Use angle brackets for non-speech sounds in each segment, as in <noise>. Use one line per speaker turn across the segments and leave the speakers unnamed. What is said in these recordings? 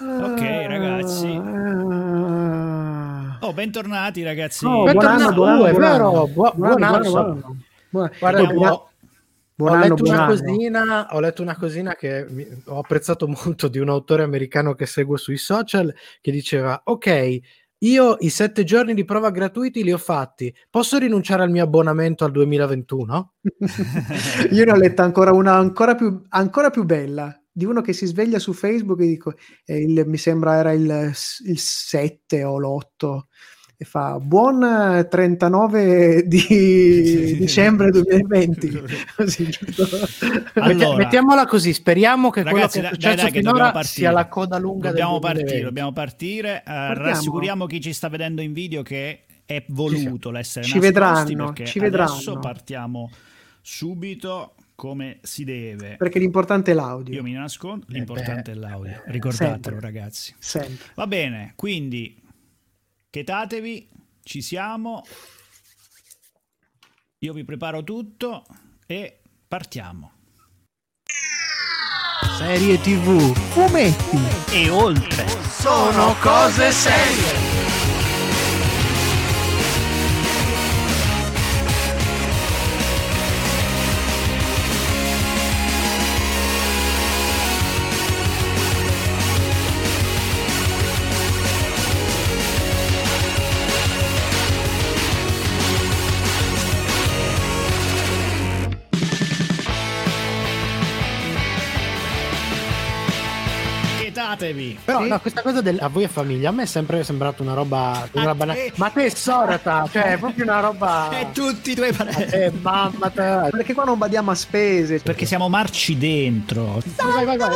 Ok, ragazzi. Oh, bentornati ragazzi.
Oh,
buon
bentornati.
anno, buon anno,
Oh,
buon anno.
buon-
Buon anno, buon anno.
Buon-
Guarda,
Abbiamo-
ho-
Buon
ho,
anno,
letto
buon
una
anno.
cosina, ho letto una cosina che mi- ho apprezzato molto di un autore americano che seguo sui social che diceva ok io i sette giorni di prova gratuiti li ho fatti posso rinunciare al mio abbonamento al 2021? <laughs> <laughs>
Io ne ho letta ancora una ancora più, ancora più bella di uno che si sveglia su Facebook e dico, eh, il- mi sembra era il, il 7 o l'8 e fa buon eh, 39 di <laughs> dicembre 2020 <laughs> Così?
Allora.
mettiamola così speriamo che
Ragazzi,
quello che è successo
dai, che
finora sia la coda lunga
Dobbiamo
del
partire,
2020.
dobbiamo partire. Eh,
Partiamo.
rassicuriamo chi ci sta vedendo in video che è voluto l'essere
Ci vedranno, ci vedranno.
adesso partiamo subito come si deve.
perché l'importante è l'audio
Io mi nascondo,
Eh
l'importante
beh,
è l'audio.
eh,
Ricordatelo,
sempre.
ragazzi.
sempre
Va bene, quindi chetatevi, ci siamo. Io vi preparo tutto e partiamo.
serie tv
fumetti
E oltre.
sono cose serie Però
Sì.
no, questa cosa del a voi è famiglia, a me è sempre sembrato una roba, una roba
te.
ma te sorata, cioè è proprio una roba <laughs>
E tutti i tuoi parenti.
eh, mamma te.
perché qua non badiamo a spese
Perché siamo marci dentro.
Vai, vai, vai.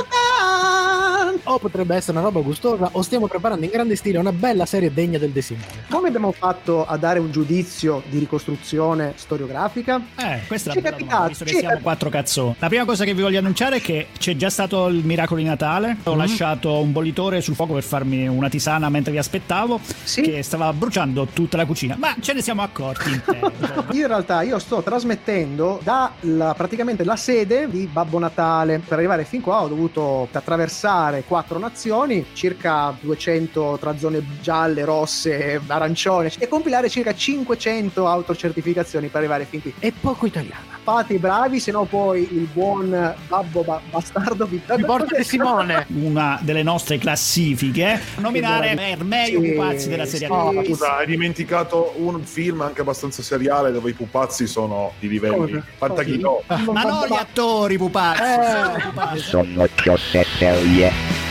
O potrebbe essere una roba gustosa o stiamo preparando in grande stile una bella serie degna del De Simone.
come abbiamo fatto a dare un giudizio di ricostruzione storiografica
Eh, questa è bella domanda,
capitato,
visto che
ci
siamo quattro cazzoni. La prima cosa che vi voglio annunciare è che c'è già stato il miracolo di Natale. Ho
Mhm.
lasciato un bollitore sul fuoco per farmi una tisana mentre vi aspettavo,
Sì.
che stava bruciando tutta la cucina. Ma ce ne siamo accorti in tempo. <laughs>
Io in realtà io sto trasmettendo da la- praticamente la sede di Babbo Natale. Per arrivare fin qua ho dovuto attraversare quattro nazioni, circa 200 tra zone gialle, rosse, arancione e compilare circa 500 autocertificazioni per arrivare fin qui.
È poco italiana.
Fate i bravi, se no poi il buon Babbo ba- Bastardo vi,
porta De Simone.
Una delle nostre classifiche. Nominare per meglio
Sì,
pupazzi della serie
sì.
A.
Scusa, hai dimenticato un film anche abbastanza seriale dove i pupazzi sono di livelli
Cosa?
Pantachino.
Ma non gli attori pupazzi.
Eh.
sono
cose serie.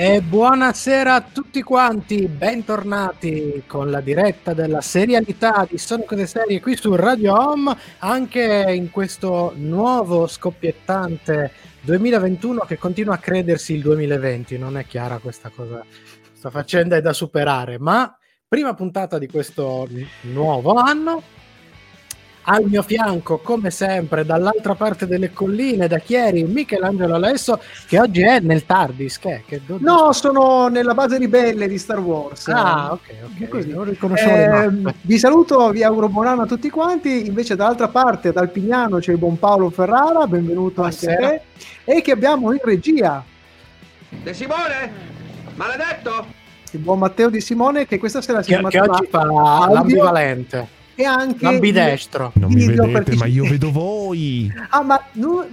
E buonasera a tutti quanti, bentornati con la diretta della serialità di Sono Cose Serie qui su Radio Home, anche in questo nuovo scoppiettante 2021 che continua a credersi il 2020, non è chiara questa cosa, questa faccenda è da superare, ma prima puntata di questo nuovo anno. Al mio fianco, come sempre, dall'altra parte delle colline, da Chieri, Michelangelo Alesso, che oggi è nel Tardis. Che, che
No, sono nella base ribelle di Star Wars.
Ah, ok, ok.
Così.
Non riconoscevo mappe.
vi saluto, vi auguro buon anno a tutti quanti. Invece, dall'altra parte, dal Pignano, c'è il buon Paolo Ferrara. Benvenuto anche a
Buonasera.
te. E che abbiamo in regia
De Simone? Maledetto?
il buon Matteo Di Simone, che questa sera si
Che,
chiama
che oggi fa l'ambivalente,
e anche
l'ambidestro.
Non mi vedete, ma io vedo voi. <laughs>
Ah, ma nu-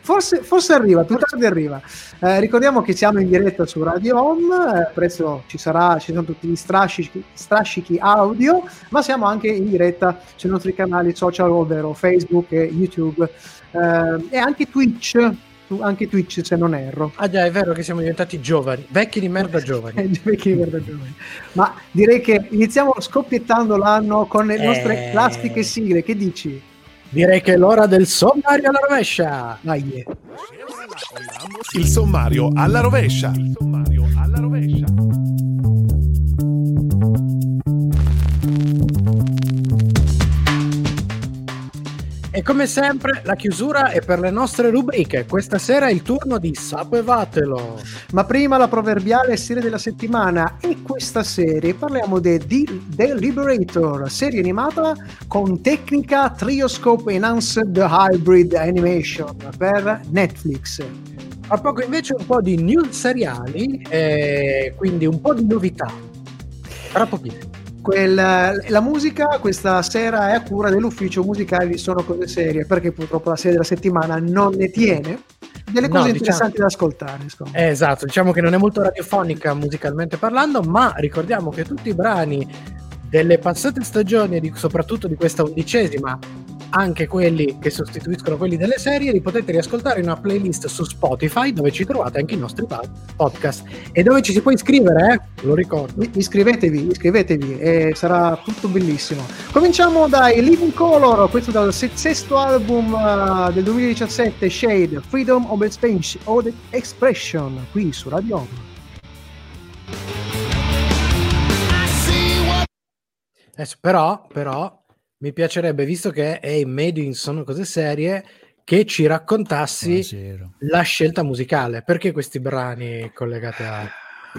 forse, forse arriva, più tardi arriva. Eh, ricordiamo che siamo in diretta su Radio Home, eh, presto ci, sarà, ci sono tutti gli strascichi, strascichi audio, ma siamo anche in diretta sui nostri canali social, ovvero Facebook e YouTube eh, e anche Twitch, anche Twitch se non erro.
Ah già, è vero che siamo diventati giovani, vecchi di merda <laughs> giovani.
Vecchi di merda giovani. Ma direi che iniziamo scoppiettando l'anno con le nostre
Eh.
classiche sigle. Che dici?
Direi che è l'ora del sommario alla rovescia.
Dai.
Il sommario alla rovescia. Il sommario alla rovescia.
E come sempre la chiusura è per le nostre rubriche. Questa sera è il turno di Sapevatelo.
Ma prima la proverbiale serie della settimana e questa serie parliamo di The, Liberator, serie animata con tecnica Trioscope Enhanced Hybrid Animation per Netflix.
Tra poco invece un po' di news seriali, e quindi un po' di novità. Tra pochissimo.
Quel- la musica questa sera è a cura dell'ufficio musicale di Sono Cose Serie, perché purtroppo la serie della settimana non ne tiene. Delle
No,
cose
diciamo-
interessanti da ascoltare.
Eh, Esatto, diciamo che non è molto radiofonica musicalmente parlando, ma ricordiamo che tutti i brani delle passate stagioni, e soprattutto di questa undicesima, anche quelli che sostituiscono quelli delle serie, li potete riascoltare in una playlist su Spotify dove ci trovate anche i nostri podcast e dove ci si può iscrivere, eh? lo ricordo.
Iscrivetevi, iscrivetevi e sarà tutto bellissimo. Cominciamo dai Living Color, questo dal se- sesto album eh, del 2017, Shade, Freedom of Expansion- of Expression, qui su Radio.
Adesso, però, però, mi piacerebbe, visto che è in medio in sono cose serie, che ci raccontassi
Buonasera.
la scelta musicale. Perché questi brani collegati a...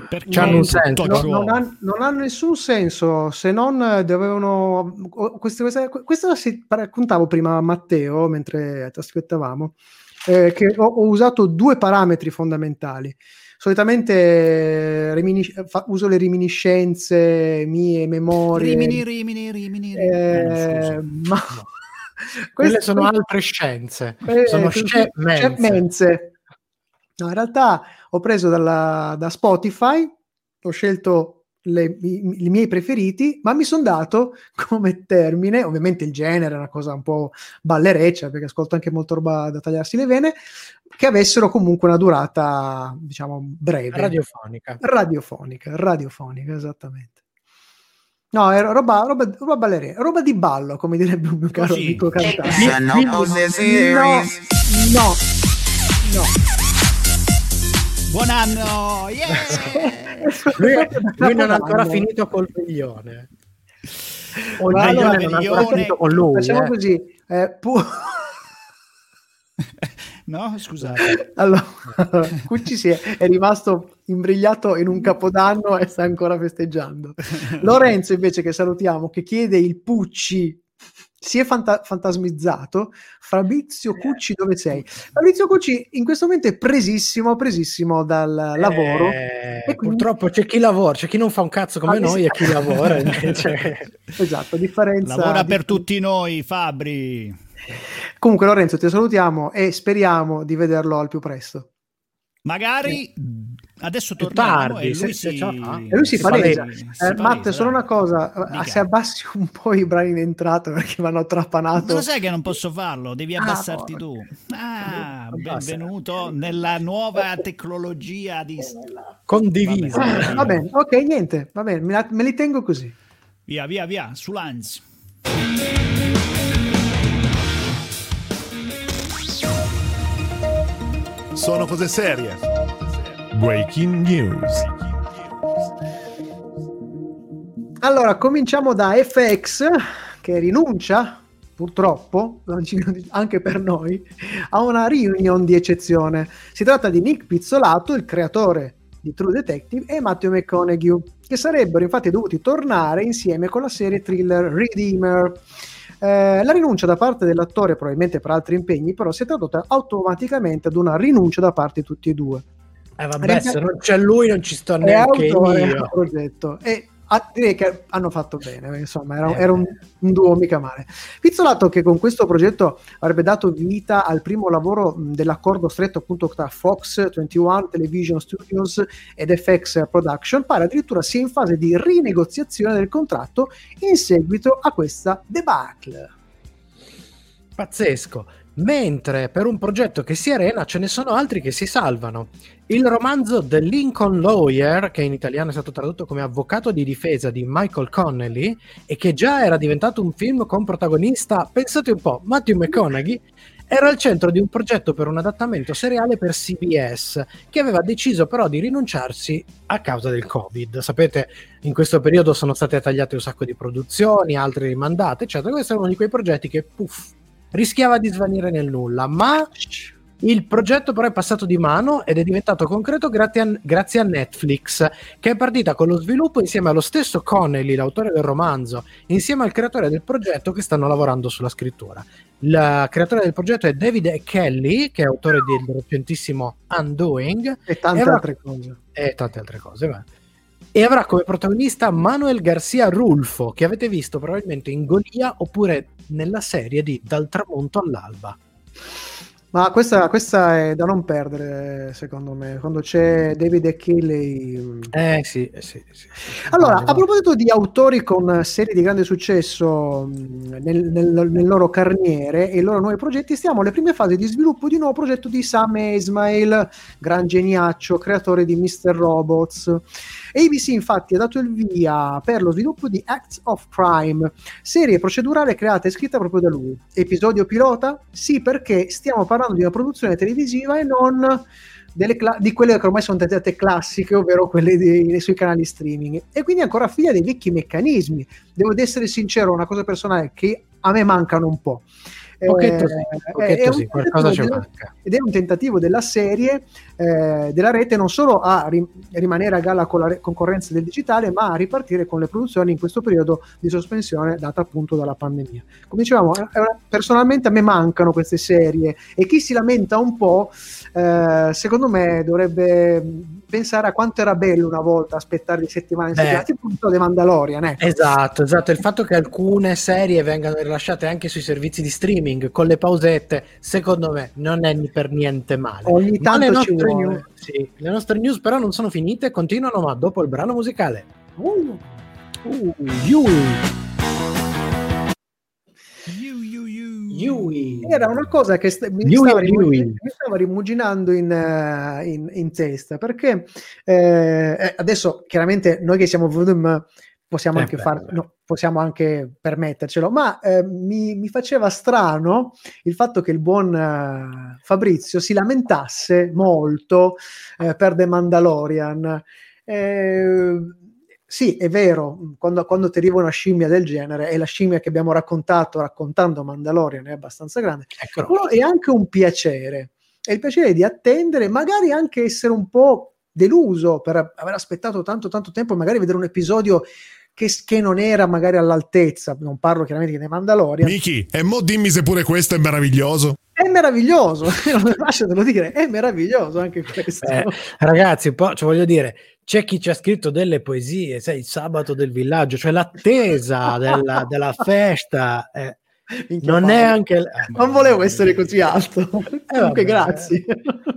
Perché
C'hanno un senso.
No, non, ha, non ha nessun senso se non dovevano. Queste, queste, questa si raccontavo prima a Matteo mentre ti aspettavamo. eh, che ho, ho usato due parametri fondamentali. Solitamente eh, reminis- fa- uso le reminiscenze, mie memorie.
Rimini, rimini, rimini. rimini.
eh,
Eh,
ma <laughs>
Quelle
queste-
sono altre scienze. <laughs>
eh,
sono
eh,
scemenze.
No, in realtà ho preso dalla- da Spotify, ho scelto le- i, i miei preferiti, ma mi sono dato <laughs> come termine, ovviamente il genere è una cosa un po' ballereccia, perché ascolto anche molto roba da tagliarsi le vene, che avessero comunque una durata, diciamo, breve.
Radiofonica.
radiofonica, radiofonica, esattamente. No, era roba, roba, roba ballereccia, roba di ballo, come direbbe un mio caro
Così.
amico cantante.
Sono cose serie.
No, no, no.
Buon anno! Yeah! <laughs>
Lui, lui non ha ancora finito col veglione. O il
allora,
non ha ancora finito con lui.
Facciamo
eh.
così. eh, pu- <laughs>
No, scusate. <laughs>
allora, Cucci si è, è rimasto imbrigliato in un capodanno e sta ancora festeggiando. Lorenzo, invece, che salutiamo, che chiede il Pucci. Si è fanta- fantasmizzato. Fabrizio Cucci, dove sei? Fabrizio Cucci in questo momento è presissimo, presissimo dal lavoro.
Eh,
E quindi-
Purtroppo c'è chi lavora, c'è chi non fa un cazzo come
Ah,
noi e
sì.
chi lavora invece. <laughs>
Esatto, differenza.
Lavora
di-
per tutti noi, Fabri.
Comunque, Lorenzo, ti salutiamo e speriamo di vederlo al più presto.
Magari adesso torniamo
tardi,
e lui
se
si,
fa.
E lui si,
Si
palesa.
palesa.
si
Eh,
palesa,
Matte, solo una cosa,
Dica.
se abbassi un po' i brani in entrata perché vanno trapanato.
lo sai che non posso farlo, devi
Ah,
abbassarti
porca.
tu. Ah, benvenuto nella nuova tecnologia di...
Condivisa.
Vabbè.
Va bene, ok, niente, va bene, me, la- me li tengo così.
Via, via, via, Sulanz.
Sono cose serie. Breaking news.
Allora, cominciamo da FX che rinuncia, purtroppo, anche per noi, a una reunion di eccezione. Si tratta di Nick Pizzolato, il creatore di True Detective, e Matthew McConaughey, che sarebbero infatti dovuti tornare insieme con la serie thriller Redeemer. Eh, la rinuncia da parte dell'attore, probabilmente per altri impegni, però si è tradotta automaticamente ad una rinuncia da parte di tutti e due.
Eh vabbè, se non c'è lui non ci sto neanche io.
progetto e ah, direi che hanno fatto bene, perché, insomma era, era un, un duo mica male. Pizzolato che con questo progetto avrebbe dato vita al primo lavoro mh, dell'accordo stretto appunto tra Fox 21 Television Studios ed FX Production, pare addirittura sia in fase di rinegoziazione del contratto in seguito a questa debacle.
Pazzesco. Mentre per un progetto che si arena ce ne sono altri che si salvano. Il romanzo The Lincoln Lawyer, che in italiano è stato tradotto come Avvocato di difesa di Michael Connelly e che già era diventato un film con protagonista, pensate un po', Matthew McConaughey, era al centro di un progetto per un adattamento seriale per CBS, che aveva deciso però di rinunciarsi a causa del Covid. Sapete, in questo periodo sono state tagliate un sacco di produzioni, altre rimandate, eccetera. Questo è uno di quei progetti che, puff, rischiava di svanire nel nulla, ma Il progetto però è passato di mano ed è diventato concreto grazie a, grazie a Netflix, che è partita con lo sviluppo insieme allo stesso Connelly, l'autore del romanzo, insieme al creatore del progetto che stanno lavorando sulla scrittura. Il creatore del progetto è David E. Kelly, che è autore del recentissimo Undoing.
E tante
avrà-
altre cose.
e tante altre cose. va. E avrà come protagonista Manuel Garcia Rulfo, che avete visto probabilmente in Golia oppure nella serie di Dal tramonto all'alba.
Ma questa, questa è da non perdere, secondo me, quando c'è David e Kelly.
Eh sì, eh, sì, sì.
Allora,
Vale,
a proposito di autori con serie di grande successo mh, nel, nel- nel loro carniere e i loro nuovi progetti, stiamo alle prime fasi di sviluppo di un nuovo progetto di Sam Esmail, gran geniaccio, creatore di Mr. Robots. ABC infatti ha dato il via per lo sviluppo di Acts of Crime, serie procedurale creata e scritta proprio da lui. Episodio pilota? Sì, perché stiamo parlando di una produzione televisiva e non cla- di quelle che ormai sono diventate classiche, ovvero quelle di- sui canali streaming. E quindi ancora figlia dei vecchi meccanismi. Devo essere sincero, una cosa personale che a me mancano un po'.
Pochetto
Eh,
sì,
è un
sì, qualcosa ci manca.
ed è un tentativo della serie eh, della rete non solo a ri- rimanere a galla con la re- concorrenza del digitale ma a ripartire con le produzioni in questo periodo di sospensione data appunto dalla pandemia come dicevamo personalmente a me mancano queste serie e chi si lamenta un po' eh, secondo me dovrebbe pensare a quanto era bello una volta aspettare di settimana in
Beh.
tipo un po' Mandalorian ecco.
Esatto, esatto. Il fatto che alcune serie vengano rilasciate anche sui servizi di streaming con le pausette, secondo me, non è per niente male.
ogni
Ma le
tanto ci
nostre,
vuole
news, sì, le nostre news però non sono finite, continuano, ma dopo il brano musicale.
Uh.
Uh, Yui.
You, you, you.
Yui.
Era una cosa che sta- mi,
Lui
stava
lui.
mi stava rimuginando in, eh, in- in testa perché eh, eh, adesso chiaramente noi che siamo Vodum possiamo
Eh,
anche
beh,
far-
beh.
no, possiamo anche permettercelo ma eh, mi, mi faceva strano il fatto che il buon eh, Fabrizio si lamentasse molto per The Mandalorian Eh, sì, è vero, quando, quando ti arriva una scimmia del genere, e la scimmia che abbiamo raccontato raccontando Mandalorian è abbastanza grande,
Ecco,
però è anche un piacere. È il piacere di attendere, magari anche essere un po' deluso per aver aspettato tanto tanto tempo e magari vedere un episodio che, che non era magari all'altezza. Non parlo chiaramente di Mandalorian.
Miki, e mo dimmi se pure questo è meraviglioso.
È meraviglioso, <laughs> lasciatelo dire, è meraviglioso anche questo.
Eh, ragazzi, un po', cioè, voglio dire, c'è chi ci ha scritto delle poesie, sai, il sabato del villaggio, cioè l'attesa <laughs> della, della festa. eh, non è anche... eh,
Non volevo essere così alto. <laughs> Comunque,
vabbè.
grazie.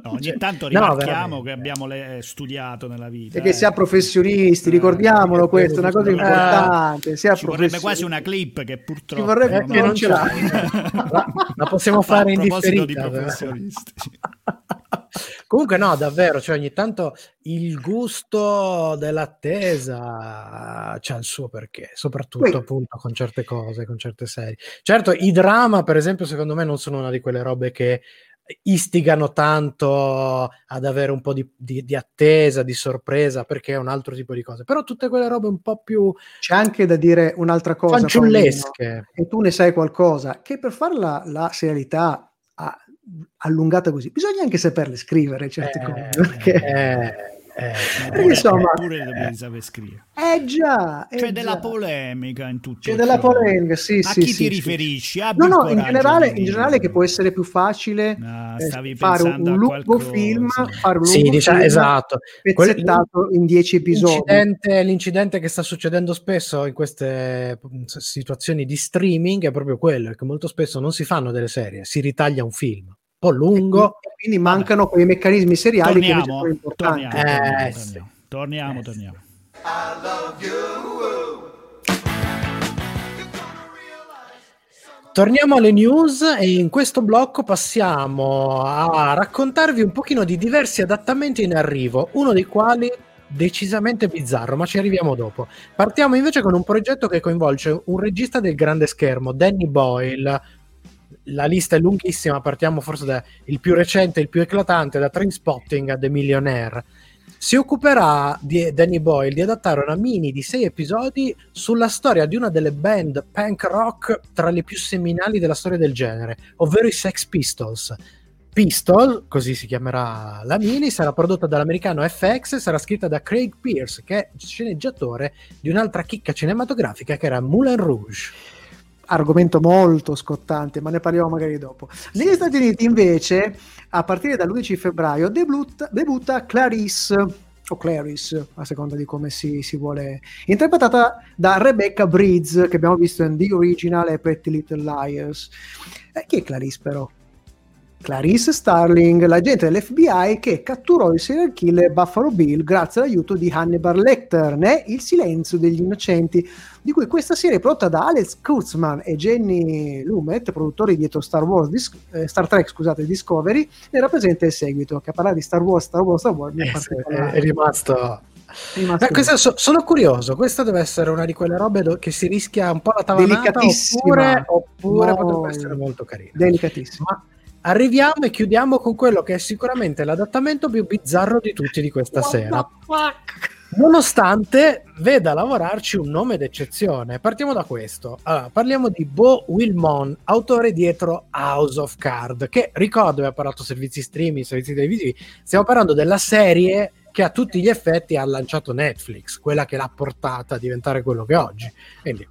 No, ogni tanto
No,
rimarchiamo
veramente.
che abbiamo le- studiato nella vita.
E che
eh.
si ha professionisti,
Eh,
ricordiamolo
eh,
questo, è una cosa
eh,
importante. Si ha
Ci vorrebbe quasi una clip che purtroppo
Ci vorrebbe
Eh,
non
che
ho.
non ce l'ha. La, <laughs> la possiamo fare in
A proposito di
differita. però.
professionisti.
Comunque no, davvero, cioè ogni tanto il gusto dell'attesa c'ha il suo perché, soprattutto
Poi-
appunto con certe cose, con certe serie. Certo, i drama, per esempio, secondo me non sono una di quelle robe che istigano tanto ad avere un po' di, di- di attesa, di sorpresa, perché è un altro tipo di cose. Però tutte quelle robe un po' più
C'è anche da dire un'altra cosa. Paolino,
fanciullesche.
E tu ne sai qualcosa, che per farla la serialità a- allungata così, bisogna anche saperle scrivere certe
Eh,
cose. Perché...
eh, eh,
Eh, insomma-
pure le devi saper scrivere.
Eh già, eh
C'è
già.
della polemica in tutto
C'è
ciò.
della polemica, sì,
A
sì,
chi
sì,
ti
sì.
riferisci? Abbi
No, no, in generale, in generale che può essere più facile
No,
eh, fare un lungo film, fare un
Sì,
lungo
diciamo,
film
esatto.
pezzettato in 10 episodi.
L'incidente, l'incidente che sta succedendo spesso in queste mm, situazioni di streaming è proprio quello, che molto spesso non si fanno delle serie, si ritaglia un film po' lungo.
E quindi mancano quei meccanismi seriali che invece
Torniamo,
sono importanti.
torniamo,
Eh,
torniamo,
sì.
torniamo, torniamo,
Eh,
torniamo.
Torniamo alle news e in questo blocco passiamo a raccontarvi un pochino di diversi adattamenti in arrivo, uno dei quali decisamente bizzarro, ma ci arriviamo dopo. Partiamo invece con un progetto che coinvolge un regista del grande schermo, Danny Boyle. La lista è lunghissima, partiamo forse dal più recente, il più eclatante, da Trainspotting a The Millionaire. Si occuperà di Danny Boyle di adattare una mini di sei episodi sulla storia di una delle band punk rock tra le più seminali della storia del genere, ovvero i Sex Pistols. Pistol, così si chiamerà la mini, sarà prodotta dall'americano FX e sarà scritta da Craig Pierce, che è sceneggiatore di un'altra chicca cinematografica che era Moulin Rouge.
Argomento molto scottante, ma ne parliamo magari dopo. Negli Stati Uniti, invece, a partire dall'11 febbraio, debutta, debutta Clarice, o Clarice, a seconda di come si, si vuole, interpretata da Rebecca Breeds, che abbiamo visto in The Original e Pretty Little Liars. Eh, chi è Clarice, però? Clarice Starling, l'agente dell'FBI che catturò il serial killer Buffalo Bill grazie all'aiuto di Hannibal Lecter, né Il silenzio degli innocenti, di cui questa serie prodotta da Alex Kurtzman e Jenny Lumet, produttori dietro Star, Wars, eh, Star Trek scusate, Discovery, ne rappresenta il seguito, che a parlare di Star Wars, Star Wars, Star Wars è
Eh, è, è rimasto...
È
Eh, questa so- sono curioso, questa deve essere una di quelle robe do- che si rischia un po' la tavanata
Delicatissima.
oppure, oppure
No.
potrebbe essere molto carina.
delicatissimo.
Ma arriviamo e chiudiamo con quello che è sicuramente l'adattamento più bizzarro di tutti di questa sera. Nonostante veda lavorarci un nome d'eccezione, partiamo da questo. Allora, parliamo di Bo Wilmon, autore dietro House of Card, che ricordo aveva parlato servizi streaming, servizi televisivi. Stiamo parlando della serie che a tutti gli effetti ha lanciato Netflix, quella che l'ha portata a diventare quello che è oggi. Quindi,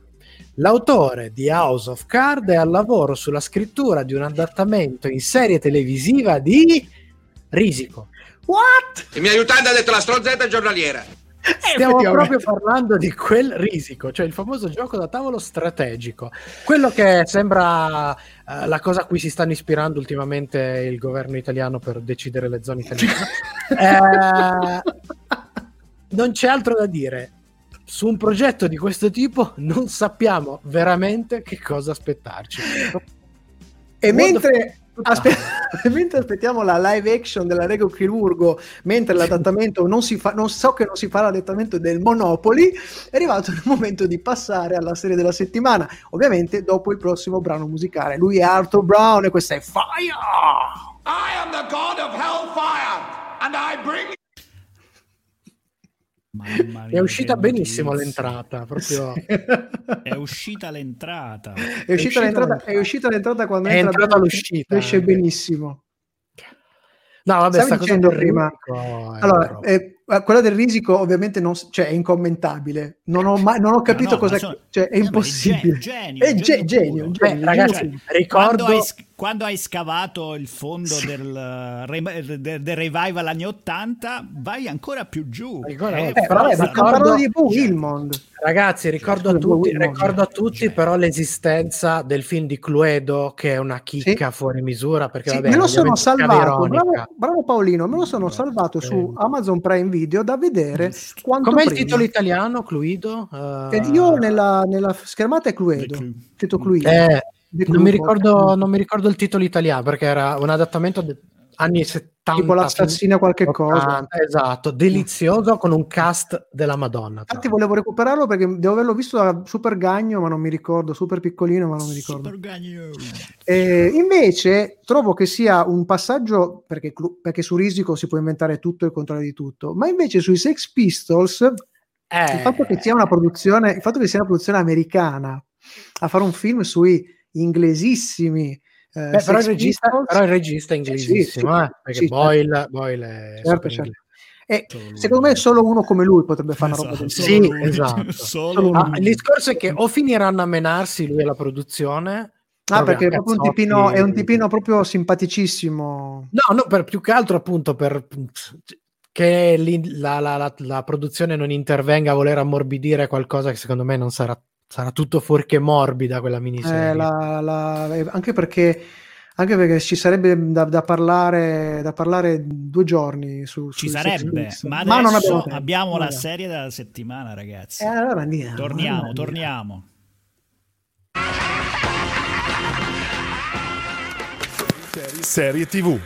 l'autore di House of Card è al lavoro sulla scrittura di un adattamento in serie televisiva di Risico.
What?
Il mio aiutante ha detto la stronzetta giornaliera.
Stiamo proprio parlando di quel risico, cioè il famoso gioco da tavolo strategico, quello che sembra eh, la cosa a cui si stanno ispirando ultimamente il governo italiano per decidere le zone italiane. <laughs> Eh, non c'è altro da dire. Su un progetto di questo tipo non sappiamo veramente che cosa aspettarci.
E mentre, aspe- <laughs> mentre aspettiamo la live action della Rego Chirurgo, mentre l'adattamento non si fa, non so che non si fa l'adattamento del Monopoli, è arrivato il momento di passare alla serie della settimana, ovviamente dopo il prossimo brano musicale. Lui è Arthur Brown e questa è Fire!
I am the god of hellfire, and I bring
mia,
È uscita benissimo
notizia.
l'entrata, proprio
È uscita l'entrata.
È uscita,
uscita
l'entrata,
l'entrata.
è uscita l'entrata quando
È
entra
entrata
bene,
l'uscita,
Esce benissimo.
No, vabbè,
Stavi
sta cosa del
prima-
risico è
Allora, eh, quella del risico ovviamente non, cioè, è incommentabile. Non ho, mai, non ho capito
No, no,
cosa...
ma sono-
cioè, è
vabbè,
impossibile.
genio,
è
genio
ge- genio,
puro.
genio,
Beh, ragazzi,
genio.
ricordo
Quando hai, quando hai scavato il fondo del, eh, re- del- del revival anni 80, vai ancora più giù.
Ancora-
Eh,
eh,
però
ricordo-
di Bo Wilmond.
Ragazzi, ricordo a tutti, ricordo a tutti
Cioè.
però l'esistenza del film di Cluedo, che è una chicca fuori misura, perché
Sì,
vabbè,
me lo sono salvato, bravo, bravo Paolino, me lo sono salvato su Amazon Prime Video da vedere quanto
Com'è il titolo italiano, Cluido? Eh,
Eh, Io nella, nella schermata è Cluedo,
Clu-
scritto Cluedo.
eh, non, mi ricordo, non mi ricordo il titolo italiano, perché era un adattamento de- anni 70.
tipo l'assassina qualche cosa.
80, Esatto, delizioso con un cast della Madonna.
Infatti volevo recuperarlo perché devo averlo visto da Super Gagno, ma non mi ricordo, Super Piccolino, ma non mi ricordo.
Super Gagno.
Eh, invece trovo che sia un passaggio perché, perché su Risico si può inventare tutto e il contrario di tutto, ma invece sui Sex Pistols
Eh,
il fatto che sia una produzione, il fatto che sia una produzione americana a fare un film sui inglesissimi eh,
beh, però, il regista, però il regista è
Sì,
inglesissimo,
sì,
eh, perché
sì,
Boyle, Boyle è
certo, certo. e secondo me solo uno come lui potrebbe fare una roba del
Esatto,
genere.
Sì,
lui.
esatto.
Solo.
Ah, il discorso è che o finiranno a menarsi lui e la produzione.
Ah, perché è proprio un tipino, è un tipino proprio simpaticissimo.
No, no, per più che altro appunto per che la, la- la- la produzione non intervenga a voler ammorbidire qualcosa che secondo me non sarà, sarà tutto fuorché morbida quella miniserie.
Eh, la- la- eh, anche perché anche perché ci sarebbe da, da parlare da parlare due giorni su,
Ci
sui
sarebbe, ma adesso
non abbiamo tempo.
abbiamo la serie della settimana, ragazzi.
Eh, allora andiamo,
torniamo,
allora andiamo.
torniamo.
Serie TV.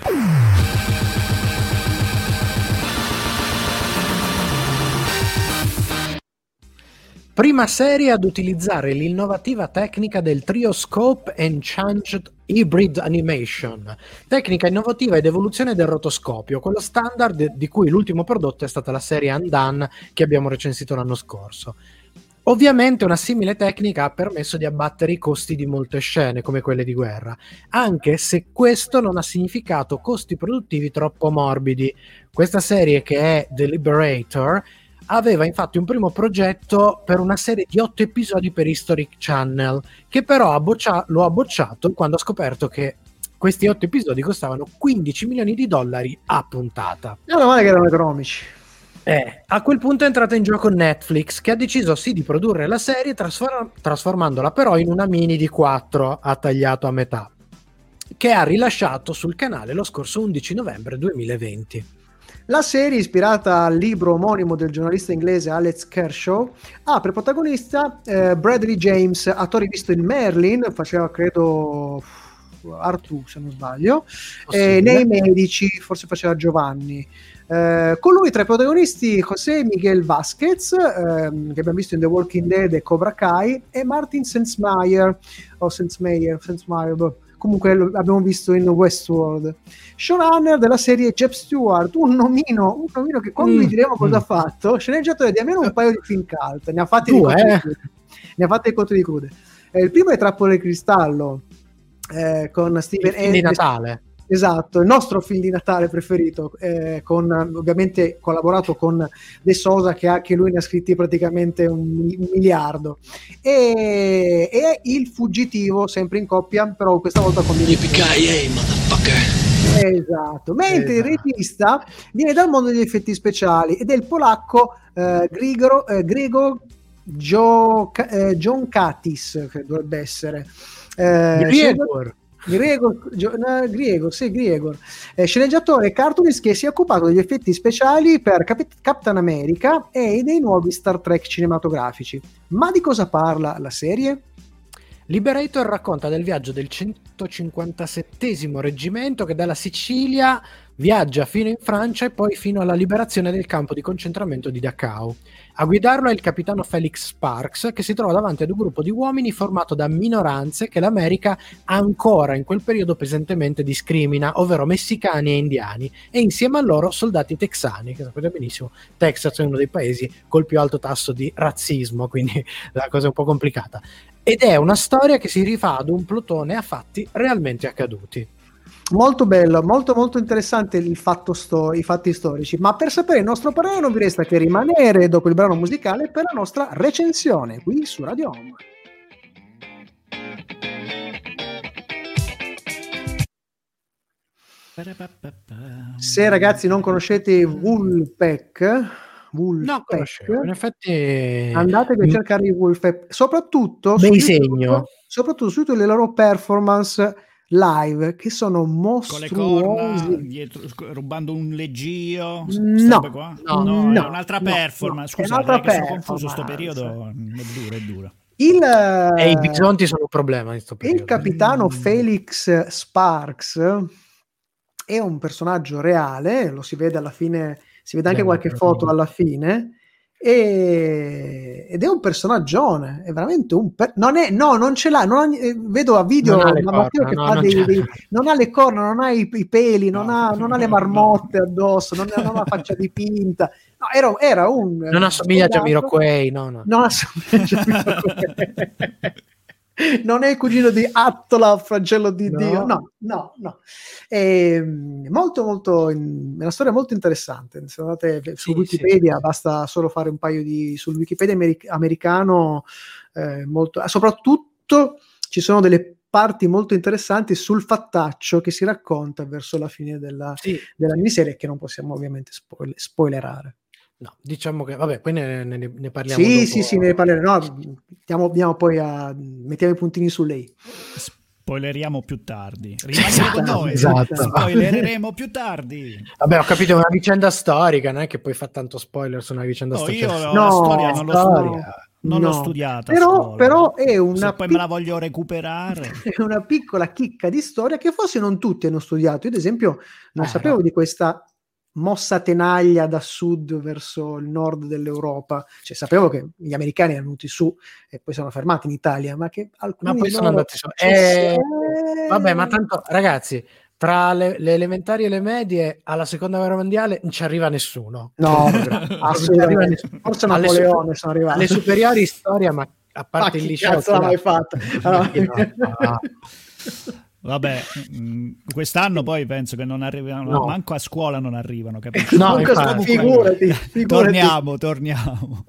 Prima serie ad utilizzare l'innovativa tecnica del Trioscope Enchanged Hybrid Animation, tecnica innovativa ed evoluzione del rotoscopio, quello standard di cui l'ultimo prodotto è stata la serie Undone che abbiamo recensito l'anno scorso. Ovviamente una simile tecnica ha permesso di abbattere i costi di molte scene come quelle di guerra, anche se questo non ha significato costi produttivi troppo morbidi. Questa serie che è The Liberator aveva infatti un primo progetto per una serie di otto episodi per Historic Channel, che però ha boccia- lo ha bocciato quando ha scoperto che questi otto episodi costavano 15 milioni di dollari a puntata.
Meno male che erano economici.
Eh, a quel punto è entrata in gioco Netflix, che ha deciso sì di produrre la serie, trasfor- trasformandola però in una mini di 4 a tagliato a metà, che ha rilasciato sul canale lo scorso 11 novembre 2020.
La serie, ispirata al libro omonimo del giornalista inglese Alex Kershaw, ha per protagonista eh, Bradley James, attore visto in Merlin, faceva credo Artù se non sbaglio,
Possibile.
e nei Medici forse faceva Giovanni. Eh, con lui tra i protagonisti José Miguel Vasquez, ehm, che abbiamo visto in The Walking Dead e Cobra Kai, e Martin Sensmeyer, o Sensmeyer, Sensmeyer boh. Comunque abbiamo visto in Westworld. Showrunner della serie Jeb Stewart, un nomino, un nomino che quando
Mm.
vi diremo cosa
Mm.
ha fatto, sceneggiatore di almeno un paio di film cult, ne ha fatti
Due,
di
eh?
Ne ha fatti di conti di crude. Eh, il primo è Trappole di Cristallo, eh, con Steven
film di
Ed-
Natale.
Esatto, il nostro film di Natale preferito, eh, con ovviamente collaborato con De Sosa che anche lui ne ha scritti praticamente un, un miliardo. E, e Il Fuggitivo, sempre in coppia, però questa volta con Esatto, mentre il
Esatto.
regista viene dal mondo degli effetti speciali ed è il polacco eh, Grigor, eh, Gregor Gio, eh, John Katis, che dovrebbe essere. Eh,
Gregor.
No, Gregor, sì, Gregor, eh, sceneggiatore e cartoonist che si è occupato degli effetti speciali per Cap- Captain America e dei nuovi Star Trek cinematografici. Ma di cosa parla la serie?
Liberator racconta del viaggio del 157 reggimento che dalla Sicilia viaggia fino in Francia e poi fino alla liberazione del campo di concentramento di Dachau. A guidarlo è il capitano Felix Sparks che si trova davanti ad un gruppo di uomini formato da minoranze che l'America ancora in quel periodo pesantemente discrimina, ovvero messicani e indiani, e insieme a loro soldati texani, che sapete benissimo, Texas è uno dei paesi col più alto tasso di razzismo, quindi <laughs> la cosa è un po' complicata ed è una storia che si rifà ad un plotone a fatti realmente accaduti.
Molto bello, molto molto interessante sto- i fatti storici, ma per sapere il nostro parere non vi resta che rimanere dopo il brano musicale per la nostra recensione qui su Radio Home. Se ragazzi non conoscete Woolpack, Woolpack
No, conoscevo. In effetti
andatevi a cercare i Woolpack, soprattutto su YouTube,
segno.
soprattutto su YouTube le loro performance live che sono
Con le corna,
mostruosi.
dietro, rubando un leggio.
No,
qua?
no,
no,
no,
è un'altra
no,
performance.
no, è
Scusa,
un'altra
perché sono confuso sto
performance.
periodo. È duro, è duro.
Il,
E i bisonti sono un problema in questo periodo.
il capitano
Mm.
Felix Sparks è un personaggio reale, lo si vede alla fine, si vede anche qualche foto alla fine. e- ed è un personaggione, è veramente un per- non è, no, non ce l'ha, non ha- eh, vedo a video
Non ha corna,
che
no,
fa
non
dei- non ha le corna, non ha i, i peli, non,
No.
ha, non ha le marmotte addosso, non ha, non la faccia dipinta. No, era, era un
Non assomiglia a Jamiroquai, no, no.
non assomiglia a Jamiroquai. <laughs> <laughs> non è il cugino di Attola, flagello di
No.
Dio. No, no, no. Ehm, molto, molto, è una storia molto interessante. Se andate su
Sì,
Wikipedia, basta solo fare un paio di sul Wikipedia ameri- americano. eh, molto, soprattutto ci sono delle parti molto interessanti sul fattaccio che si racconta verso la fine della,
Sì,
della miniserie, che non possiamo ovviamente spoil- spoilerare.
No, diciamo che, vabbè, poi ne, ne- ne parliamo
Sì,
dopo.
sì, sì, ne parleremo. No, andiamo, andiamo poi a mettiamo i puntini su lei.
Spoileriamo più tardi. Rimanete
Esatto,
con noi.
esatto.
Spoilereremo più tardi.
Vabbè, ho capito, è una vicenda storica, non è che poi fa tanto spoiler su una vicenda
No,
storica.
io
No,
la storia non l'ho,
storia.
non
No.
l'ho studiata.
Però, però è
Se
una,
poi
pic-
me la voglio recuperare. <laughs>
è una piccola chicca di storia che forse non tutti hanno studiato. Io, ad esempio, non
Eh,
sapevo
no.
di questa mossa tenaglia da sud verso il nord dell'Europa. Cioè, sapevo che gli americani erano venuti su e poi sono fermati in Italia, ma che alcuni
Ma poi sono andati su. Eh,
sì,
Vabbè, ma tanto, ragazzi, tra le, le elementari e le medie alla seconda guerra mondiale non ci arriva nessuno.
No, <laughs> assolutamente. Forse Napoleone
su-
sono arrivati.
Alle superiori storia, ma a
Ma
parte
chi
il liceo...
cazzo l'ha mai fatto? Allora, <laughs>
No, no. <laughs>
Vabbè, mm, quest'anno poi penso che non arrivano,
No.
manco a scuola non arrivano, <laughs> capisci?
No,
comunque,
infatti.
figurati, figurati.
Torniamo, torniamo.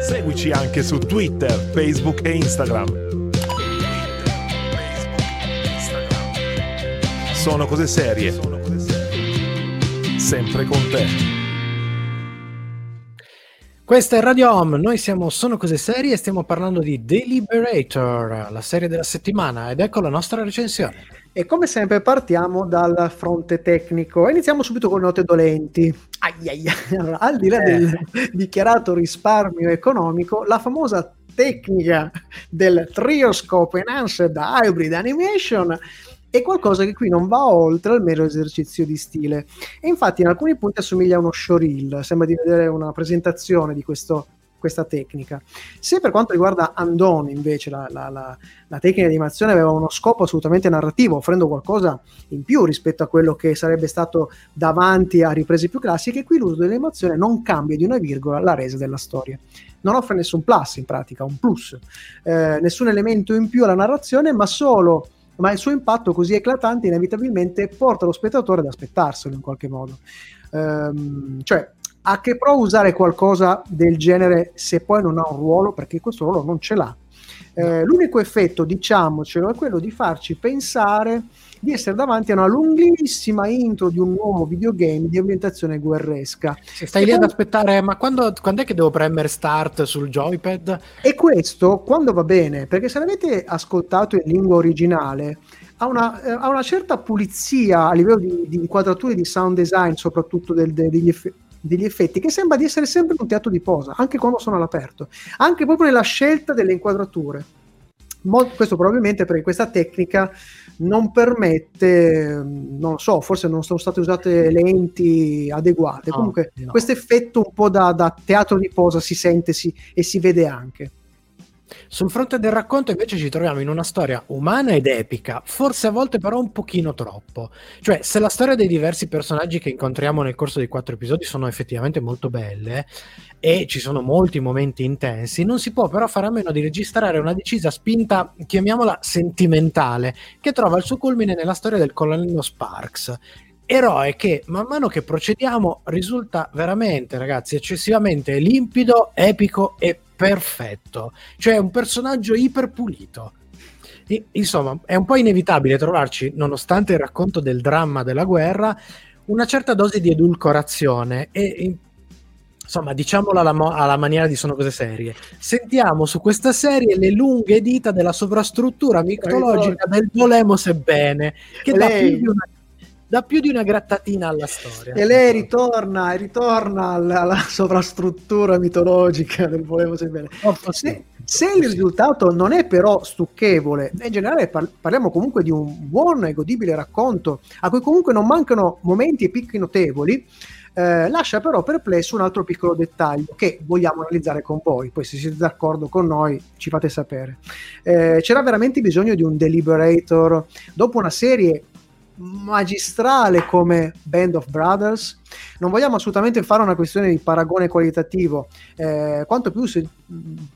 Seguici anche su Twitter, Facebook e Instagram. Sono cose serie. Sempre con te.
Questa è Radio Home, noi siamo Sono Cose Serie e stiamo parlando di Deliberator, la serie della settimana, ed ecco la nostra recensione.
E come sempre partiamo dal fronte tecnico. Iniziamo subito con le note dolenti. Ai, ai, ai. Allora, al di là del dichiarato risparmio economico, la famosa tecnica del Trioscope Enhanced Hybrid Animation è qualcosa che qui non va oltre al mero esercizio di stile. E infatti in alcuni punti assomiglia a uno showreel, sembra di vedere una presentazione di questo- questa tecnica. Se per quanto riguarda Andon invece la, la- la- la tecnica di animazione aveva uno scopo assolutamente narrativo, offrendo qualcosa in più rispetto a quello che sarebbe stato davanti a riprese più classiche, qui l'uso dell'animazione non cambia di una virgola la resa della storia. Non offre nessun plus in pratica, un plus, Eh, nessun elemento in più alla narrazione, ma solo ma il suo impatto così eclatante inevitabilmente porta lo spettatore ad aspettarselo in qualche modo. Ehm, cioè, a che pro usare qualcosa del genere se poi non ha un ruolo? Perché questo ruolo non ce l'ha. Eh, l'unico effetto, diciamocelo, è quello di farci pensare di essere davanti a una lunghissima intro di un nuovo videogame di ambientazione guerresca.
Se stai lì ad aspettare, ma quando, quando è che devo premere start sul joypad?
E questo quando va bene, perché se l'avete ascoltato in lingua originale, ha una, eh, ha una certa pulizia a livello di, di inquadrature di sound design, soprattutto del- de- degli, eff- degli effetti, che sembra di essere sempre un teatro di posa, anche quando sono all'aperto, anche proprio nella scelta delle inquadrature. Mo- questo probabilmente perché questa tecnica non permette, non lo so, forse non sono state usate lenti adeguate.
No,
Comunque,
no.
questo effetto un po' da, da teatro di posa si sente si- e si vede anche.
Sul fronte del racconto invece ci troviamo in una storia umana ed epica, forse a volte però un pochino troppo. Cioè, se la storia dei diversi personaggi che incontriamo nel corso dei quattro episodi sono effettivamente molto belle e ci sono molti momenti intensi, non si può però fare a meno di registrare una decisa spinta, chiamiamola sentimentale, che trova il suo culmine nella storia del colonnello Sparks. Eroe che man mano che procediamo risulta veramente, ragazzi, eccessivamente limpido, epico e perfetto. Cioè un personaggio iperpulito. Insomma, è un po' inevitabile trovarci, nonostante il racconto del dramma della guerra, una certa dose di edulcorazione e in- insomma, diciamolo alla, mo- alla maniera di sono cose serie. Sentiamo su questa serie le lunghe dita della sovrastruttura mitologica del volemo sebbene, che
E
dà
lei-
più, di una, dà più di una grattatina alla storia.
E lei ritorna, ritorna alla, alla sovrastruttura mitologica del volevo sapere.
Troppo sì.
Se, se il risultato non è però stucchevole, in generale par- parliamo comunque di un buon e godibile racconto, a cui comunque non mancano momenti e picchi notevoli, eh, lascia però perplesso un altro piccolo dettaglio che vogliamo analizzare con voi. Poi, se siete d'accordo con noi, ci fate sapere. Eh, c'era veramente bisogno di un deliberator dopo una serie magistrale come Band of Brothers. Non vogliamo assolutamente fare una questione di paragone qualitativo, eh, quanto più se-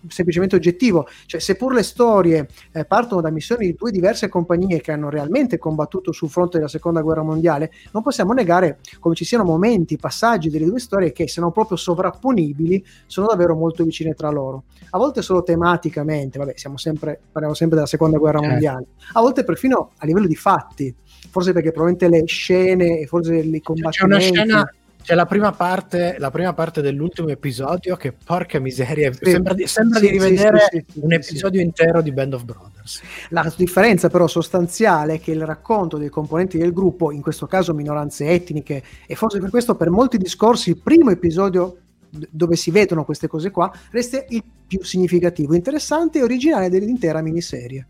semplicemente oggettivo. Cioè, seppur le storie eh, partono da missioni di due diverse compagnie che hanno realmente combattuto sul fronte della seconda guerra mondiale, non possiamo negare come ci siano momenti, passaggi delle due storie che, se non proprio sovrapponibili, sono davvero molto vicine tra loro. A volte solo tematicamente, vabbè, siamo sempre, parliamo sempre della seconda guerra
Certo.
mondiale, a volte perfino a livello di fatti forse perché probabilmente le scene e forse i
C'è una
combattimenti
scena, c'è la prima parte, la prima parte dell'ultimo episodio che porca miseria,
Sì.
sembra, di, sembra
Sì,
di rivedere
sì,
un episodio intero di Band of Brothers.
la differenza però sostanziale è che il racconto dei componenti del gruppo, in questo caso minoranze etniche, e forse per questo per molti discorsi il primo episodio dove si vedono queste cose qua resta il più significativo, interessante e originale dell'intera miniserie.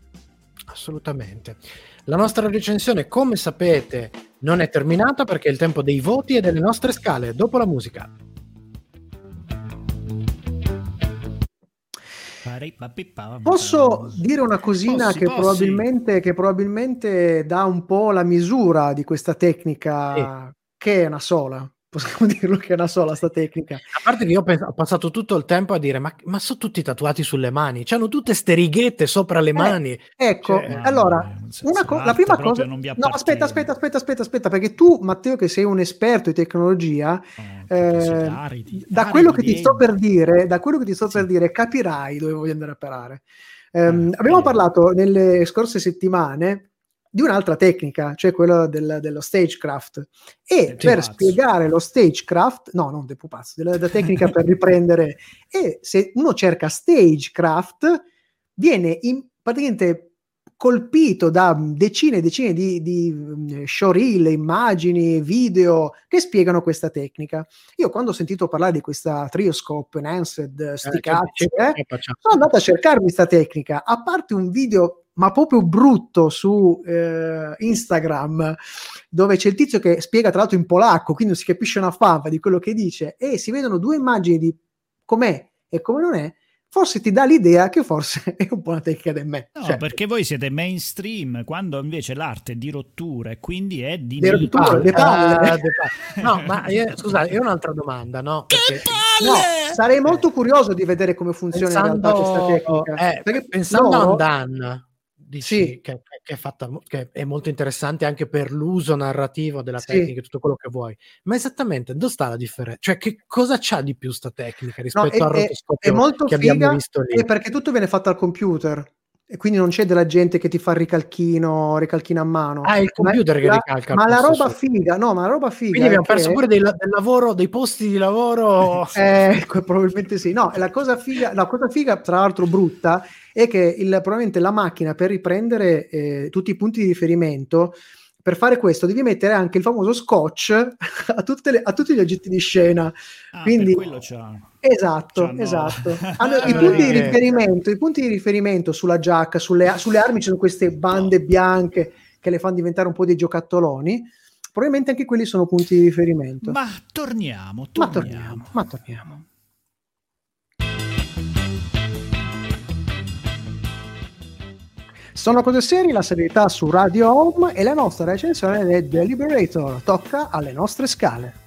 Assolutamente. La nostra recensione, come sapete, non è terminata perché è il tempo dei voti e delle nostre scale. Dopo la musica.
Posso dire una cosina
Possi,
che,
possi.
Probabilmente, che probabilmente dà un po' la misura di questa tecnica, che è una sola. Possiamo <laughs> dirlo che è una sola sta tecnica.
A parte che io ho passato tutto il tempo a dire: ma, ma sono tutti tatuati sulle mani, hanno tutte ste righette sopra le mani.
Ecco,
Cioè,
allora,
nel senso,
una co- la prima cosa... No, aspetta, aspetta, aspetta, aspetta, aspetta, perché tu, Matteo, che sei un esperto di tecnologia,
siete
eh,
aridi,
da quello che ti sto per dire, da quello che ti sto
Sì.
per dire, capirai dove voglio andare a parare.
Eh,
abbiamo
eh.
parlato nelle scorse settimane di un'altra tecnica, cioè quella del- dello stagecraft. E
Del
per spiegare lo stagecraft, no, non del pupazzo, della, della tecnica per riprendere, e se uno cerca stagecraft, viene in- praticamente colpito da decine e decine di, di mm, showreel, immagini, video che spiegano questa tecnica. Io quando ho sentito parlare di questa trioscope enhanced, sti
Eh,
cazzi,
che-
eh, sono andato a cercarmi questa tecnica, a parte un video ma proprio brutto su eh, Instagram dove c'è il tizio che spiega tra l'altro in polacco, quindi non si capisce una fava di quello che dice e si vedono due immagini di com'è e come non è, forse ti dà l'idea che forse <laughs> è un po' una tecnica del me.
No,
Cioè,
perché voi siete mainstream, quando invece l'arte è di rottura e quindi è di
Di rottura, di palle.
Ah, de palle. No, ma <laughs> io, scusate, ho un'altra domanda, no? Perché
no, sarei molto curioso di vedere come funziona in realtà questa
pensando,
tecnica.
eh,
Perché
pensando
loro-
a Dan, dici
Sì.
che, che è fatta, che è molto interessante anche per l'uso narrativo della
Sì.
tecnica e tutto quello che vuoi. Ma esattamente dove sta la differenza? Cioè, che cosa c'ha di più sta tecnica
No,
rispetto al
è, è-
rotoscopio
è molto
che
figa
abbiamo visto lì?
è perché tutto viene fatto al computer e quindi non c'è della gente che ti fa il ricalchino, ricalchino a mano.
Ah, è il
Ma-
computer che
la-
ricalca al
Ma la roba
suo.
figa, no, ma la roba figa.
Quindi abbiamo
è che-
perso pure dei, del lavoro, dei posti di lavoro. <laughs>
Eh, que- probabilmente sì. No, la cosa figa, la cosa figa, tra l'altro brutta, è che il- probabilmente la macchina per riprendere eh, tutti i punti di riferimento, per fare questo devi mettere anche il famoso scotch <laughs> a, tutte le- a tutti gli oggetti di scena.
Ah,
Quindi-
per quello c'ha.
Esatto,
Cioè, no.
esatto. <laughs> Hanno i punti di riferimento, i punti di riferimento sulla giacca, sulle, sulle armi ci sono queste bande bianche che le fanno diventare un po' dei giocattoloni. Probabilmente anche quelli sono punti di riferimento.
Ma torniamo,
Ma
torniamo.
torniamo, ma torniamo. Sono cose serie, la serietà su Radio Home e la nostra recensione del Deliberator. Tocca alle nostre scale.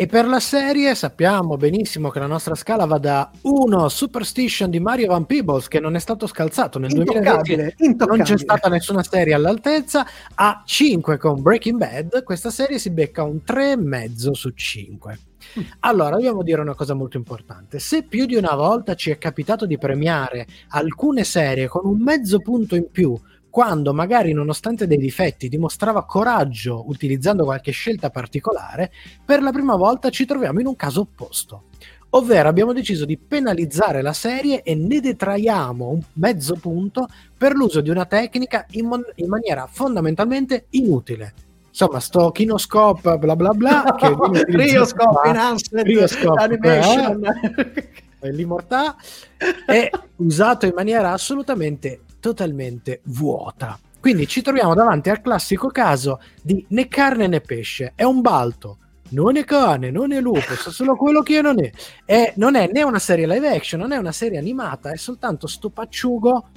E per la serie sappiamo benissimo che la nostra scala va da 1 Superstition di Mario Van Peebles che non è stato scalzato nel 2020
Intoccabile, intoccabile.
non c'è stata nessuna serie all'altezza a 5 con Breaking Bad questa serie si becca un 3,5 su 5 allora dobbiamo dire una cosa molto importante. Se più di una volta ci è capitato di premiare alcune serie con un mezzo punto in più quando magari nonostante dei difetti dimostrava coraggio utilizzando qualche scelta particolare per la prima volta ci troviamo in un caso opposto ovvero abbiamo deciso di penalizzare la serie e ne detraiamo un mezzo punto per l'uso di una tecnica in, mon- in maniera fondamentalmente inutile. Insomma, sto kinoscope bla bla bla <laughs> che
Rioscope Enhanced
Rioscope,
Animation.
eh, l'immortà è usato in maniera assolutamente totalmente vuota. Quindi ci troviamo davanti al classico caso di né carne né pesce, è un balto. Non è cane, non è lupo, sa solo quello che non è. E non è né una serie live action, non è una serie animata, è soltanto sto pacciugo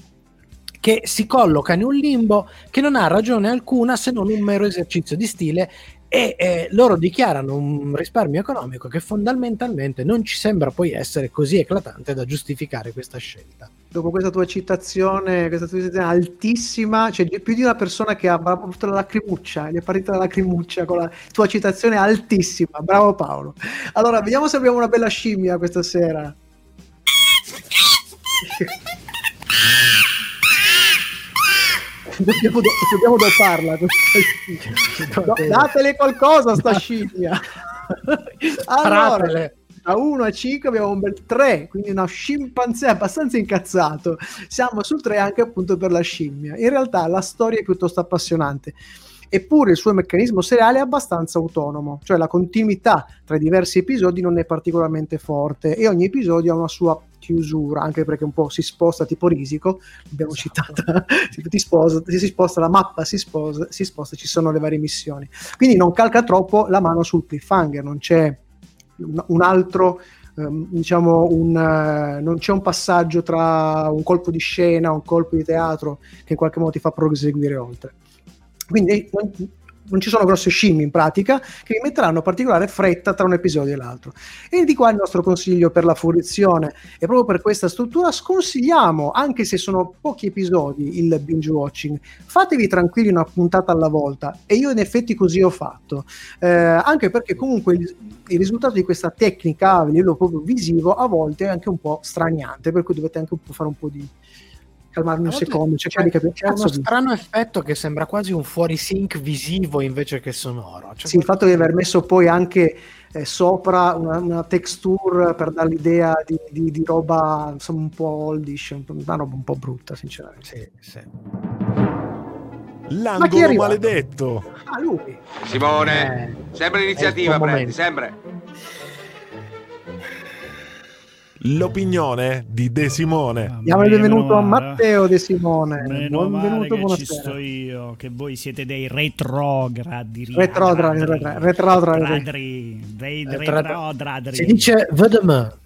che si colloca in un limbo che non ha ragione alcuna se non un mero esercizio di stile e eh, loro dichiarano un risparmio economico che fondamentalmente non ci sembra poi essere così eclatante da giustificare questa scelta.
Dopo questa tua citazione, questa tua citazione altissima, c'è più di una persona che ha avuto la lacrimuccia, gli è partita la lacrimuccia con la tua citazione altissima. Bravo Paolo. Allora, vediamo se abbiamo una bella scimmia questa sera. dobbiamo, do- dobbiamo doparla questa scimmia. Datele qualcosa sta scimmia. allora,
Paratele.
Da 1 a 5 abbiamo un bel 3, quindi una scimpanzé abbastanza incazzato. Siamo sul 3 anche appunto per la scimmia. In realtà la storia è piuttosto appassionante. Eppure il suo meccanismo seriale è abbastanza autonomo, cioè la continuità tra i diversi episodi non è particolarmente forte e ogni episodio ha una sua chiusura, anche perché un po' si sposta tipo risico, l'abbiamo citata, <laughs> tipo, ti sposa, si sposta la mappa, si sposta, si sposta, ci sono le varie missioni. Quindi non calca troppo la mano sul cliffhanger, non c'è un, altro ehm, diciamo un, eh, non c'è un passaggio tra un colpo di scena, un colpo di teatro che in qualche modo ti fa proseguire oltre. Quindi non, ci sono grosse scimmie in pratica che vi metteranno particolare fretta tra un episodio e l'altro. E di qua il nostro consiglio per la fruizione. E proprio per questa struttura sconsigliamo, anche se sono pochi episodi, il binge watching. Fatevi tranquilli una puntata alla volta. E io in effetti così ho fatto. Eh, anche perché comunque il, il risultato di questa tecnica a livello proprio visivo a volte è anche un po' straniante, per cui dovete anche un po' fare un po' di calmarmi un secondo, cercare di capire
C'è uno
cazzo di-
strano effetto che sembra quasi un fuori sync visivo invece che sonoro. Cioè,
Sì, il fatto di aver messo poi anche eh, sopra una, una texture per dare l'idea di, di- di roba insomma un po' oldish, un po- una roba un po' brutta, sinceramente.
Sì, sì.
Ma chi è
L'angolo maledetto.
Ah, lui.
Simone,
Eh,
sempre l'iniziativa, prendi, sempre.
L'opinione di De Simone.
Diamo il benvenuto a
male.
Matteo De Simone.
Meno male
Benvenuto,
che ci sto
buonasera.
io, che voi siete dei retrogradi.
Retrogradi, retrogradi, retrogradi.
Retrogradi, dei
Retrogradi. Si dice vedem.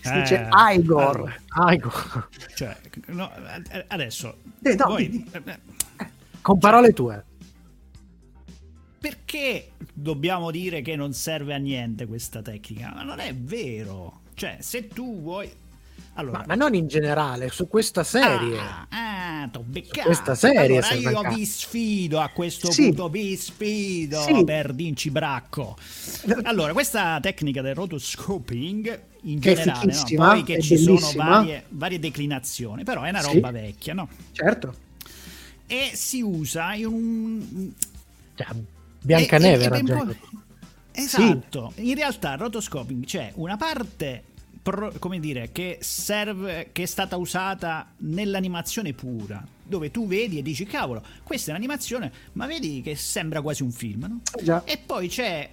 Si dice
Eh,
Igor.
allora,
Aigo.
cioè, no, eh, adesso,
Eh, no,
voi-
di-
eh,
Con parole tue.
perché dobbiamo dire che non serve a niente questa tecnica? Ma non è vero. Cioè, se tu vuoi... Allora,
Ma, ma non in generale, su questa serie.
Ah, ah, t'ho beccato.
questa serie
Allora io
cazzo.
vi sfido a questo
Sì.
punto, vi sfido
Sì.
per Dinci Bracco. Allora, questa tecnica del rotoscoping in
Che
generale, no? poi che ci sono
bellissima.
varie, varie declinazioni, però è una
Sì.
roba vecchia, no?
Certo.
E si usa in un
Cioè, Biancaneve era già.
Esatto, in realtà rotoscoping c'è una parte pro- come dire che serve che è stata usata nell'animazione pura, dove tu vedi e dici cavolo, questa è un'animazione, ma vedi che sembra quasi un film, no?
Eh Già.
E poi c'è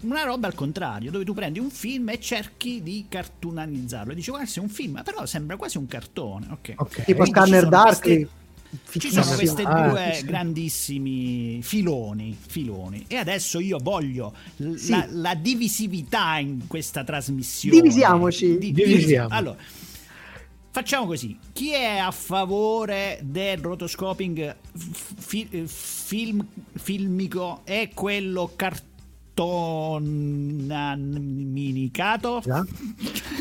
una roba al contrario, dove tu prendi un film e cerchi di cartoonizzarlo e dici guarda, è un film, però sembra quasi un cartone, ok?
Ok.
Tipo
Quindi
Scanner Darkly.
queste- ci sono questi
Ah,
due
sì.
grandissimi filoni, filoni. E adesso io voglio l-
Sì.
la, la divisività in questa trasmissione.
Divisiamoci.
Di-
Divisiamo.
Allora, facciamo così: chi è a favore del rotoscoping fi- film, filmico è quello cartonaminicato?
Già?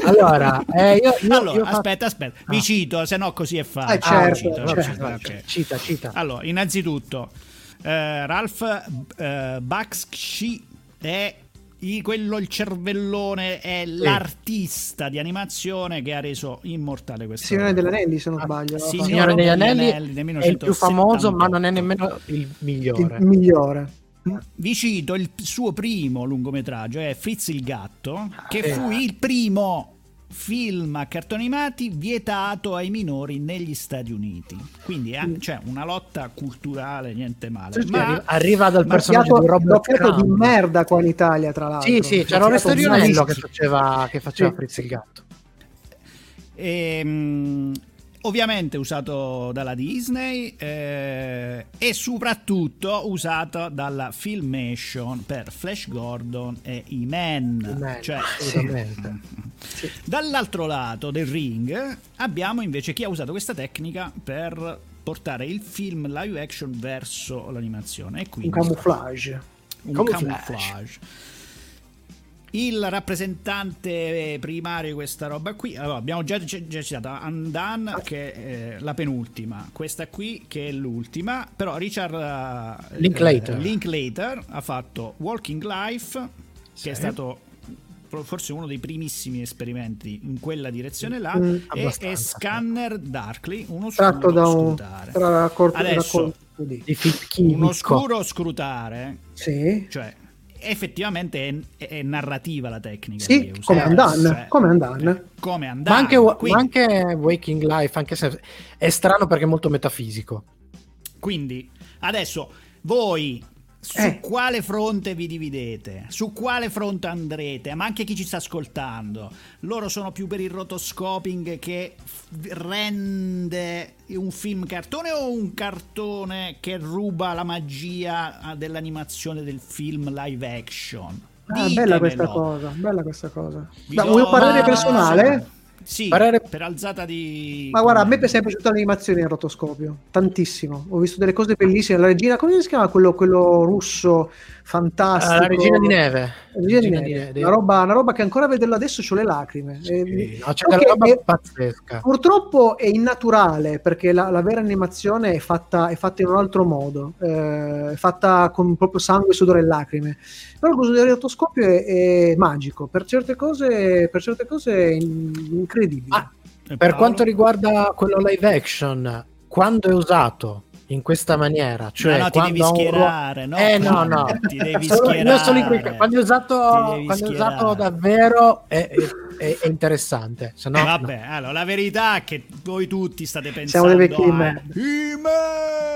Allora, eh, io, io-
allora,
io
aspetta, aspetta, vi
Ah.
cito, se no così è facile.
Eh, certo,
cito,
certo,
cito,
certo.
ok.
Cita, cita.
Allora, innanzitutto, eh, Ralph eh, Bakshi è quello il cervellone, è l'artista di animazione che ha reso immortale questa
Signore degli Anelli, se non sbaglio.
sì,
Fa-
Signore degli Anelli
del
è il più
1978.
famoso, ma non è nemmeno il migliore.
il migliore.
Vi cito il suo primo lungometraggio, è Fritz il gatto, che
eh.
fu il primo film a cartoni animati vietato ai minori negli Stati Uniti. Quindi eh, c'è una lotta culturale, niente male.
Sì,
Ma
arri- arriva dal personaggio di Robert
doppiato di
Crumb.
merda qua in Italia, tra l'altro.
Sì, sì, c'era Onesto
Doppiato
Rionello che faceva, che faceva
Sì.
Fritz il gatto.
Ehm, ovviamente usato dalla Disney eh, e soprattutto usato dalla Filmation per Flash Gordon e i Men.
Man,
Cioè,
assolutamente. <laughs>
Dall'altro lato del ring abbiamo invece chi ha usato questa tecnica per portare il film live action verso l'animazione e
Un
quindi
camouflage.
un
Camouflage.
camouflage. Il rappresentante primario di questa roba qui, allora, abbiamo già, già citato Undone che è la penultima, questa qui che è l'ultima, però Richard eh,
Linklater.
eh, Linklater ha fatto Walking Life, che è stato forse uno dei primissimi esperimenti in quella direzione là,
Mm,
e, e Scanner Darkly, uno
Tratto
scuro
da un
scrutare. Adesso,
racconto di-
Di
uno scuro scrutare
Sì.
cioè effettivamente è, è narrativa la tecnica
Sì, come Undone,
cioè,
come Undone.
eh, come
Ma
Undone,
anche, ma
quindi,
anche Waking Life, anche se è strano perché è molto metafisico.
quindi, adesso voi su
Eh.
quale fronte vi dividete? Su quale fronte andrete? Ma anche chi ci sta ascoltando. Loro sono più per il rotoscoping che f- rende un film cartone o un cartone che ruba la magia ah, dell'animazione del film live action?
Ah, bella questa cosa, bella questa cosa.
Vi
Da, un parere personale?
Sì,
Parere-
per alzata di...
Ma guarda, a me è sempre piaciuta l'animazione in rotoscopio, tantissimo. Ho visto delle cose bellissime. La regina, come si chiama quello, quello russo fantastico?
Ah, la regina di neve.
La regina di
Regina
neve.
di.
Una, roba, una roba che ancora a vederla adesso ho le lacrime.
Sì,
Eh,
no, c'è
ok,
della roba
eh,
pazzesca.
Purtroppo è innaturale perché la, la vera animazione è fatta, è fatta in un altro modo, eh, è fatta con proprio sangue, sudore e lacrime. Però l'uso del rotoscopio è, è magico, per certe cose, per certe cose è in- incredibile.
Ah, Per quanto riguarda quello live action, quando è usato in questa maniera, cioè
no, ti
quando
devi
un ruolo-
schierare, no?
Eh no, no,
Ti devi schierare.
io sono in quei- quando è usato,
Ti
quando è
schierare.
usato davvero è, è- è- interessante, se no,
Eh,
no.
vabbè, allora la verità è che voi tutti state
Siamo
pensando
dei vecchi
a. He-Man!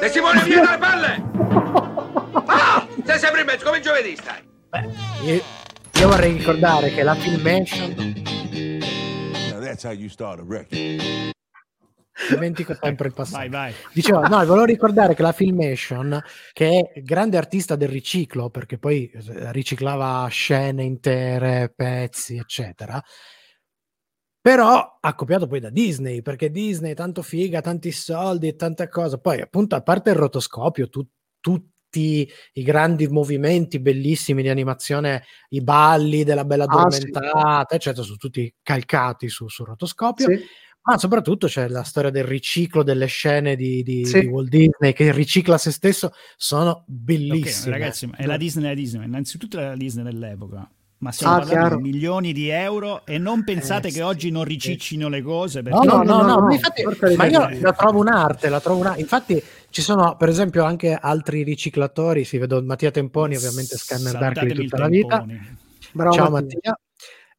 E si vuole via dalle palle! Ah! Sei sempre in mezzo, come giovedì stai.
Beh, io, io vorrei ricordare che la filmation
that's how you start a record.
dimentico sempre il passato.
Vai, vai.
Dicevo, no, volevo ricordare che la Filmation, che è grande artista del riciclo, perché poi eh, riciclava scene intere, pezzi, eccetera, però ha copiato poi da Disney, perché Disney è tanto figa, tanti soldi e tante cose. Poi, appunto, a parte il rotoscopio, tu- tutti i grandi movimenti bellissimi di animazione, i balli della bella
Ah, sì.
addormentata, eccetera, sono tutti calcati su, sul rotoscopio
Sì.
ma soprattutto c'è la storia del riciclo delle scene di, di-
Sì.
di Walt Disney che ricicla se stesso, sono bellissime.
ragazzi, ma è la Disney, la Disney. Innanzitutto è la Disney dell'epoca. Ma stiamo
Ah,
parlando di milioni di euro e non pensate
Eh,
che
sì.
oggi non riciccino le cose.
No,
Perché...
no, no,
no,
no,
no,
ma
no,
infatti- ma io la trovo un'arte, la trovo una... infatti ci sono per esempio anche altri riciclatori, si vedo Mattia Temponi ovviamente Scanner Dark di
Salutatemi il
tutta la vita.
Bravo
Ciao
Mattia.
Mattia.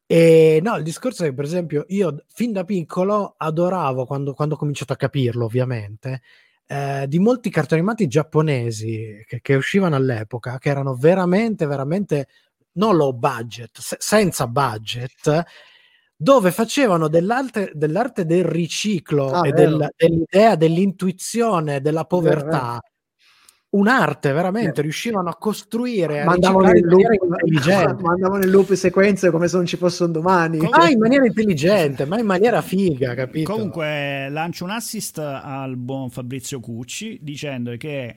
E no, il discorso è che, per esempio, io fin da piccolo adoravo quando, quando ho cominciato a capirlo, ovviamente, eh, di molti cartoni animati giapponesi che, che uscivano all'epoca, che erano veramente, veramente non low budget, se- senza budget, dove facevano dell'arte, dell'arte del riciclo
Ah,
e
vero.
del- dell'idea dell'intuizione della povertà. Un'arte, veramente,
Vero.
riuscivano a costruire, a
Mandavano nel loop, <laughs> mandavano nel loop sequenze come se non ci fosse un domani.
Com-
Ma in maniera intelligente, ma in maniera figa, capito?
Comunque lancio un assist al buon Fabrizio Cucci dicendo che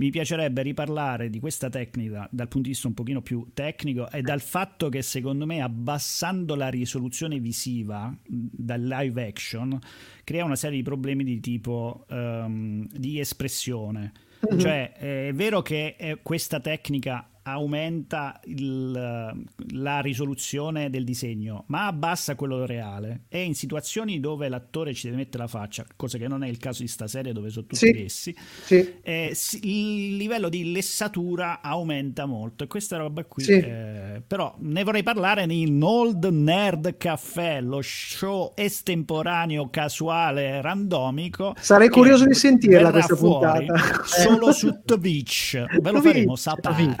mi piacerebbe riparlare di questa tecnica dal punto di vista un pochino più tecnico e dal fatto che secondo me abbassando la risoluzione visiva dal live action crea una serie di problemi di tipo ehm, di espressione.
Mhm.
Cioè è vero che eh, questa tecnica aumenta il- la risoluzione del disegno, ma abbassa quello reale. E in situazioni dove l'attore ci deve mettere la faccia, cosa che non è il caso di sta serie dove sono tutti
Sì.
lessi,
Sì.
eh, si- il livello di lessatura aumenta molto. E questa roba qui,
Sì.
eh, però ne vorrei parlare in Old Nerd Caffè, lo show estemporaneo, casuale, randomico.
Sarei curioso di sentirla questa puntata.
Solo <laughs> su Twitch. Ve lo faremo sapere.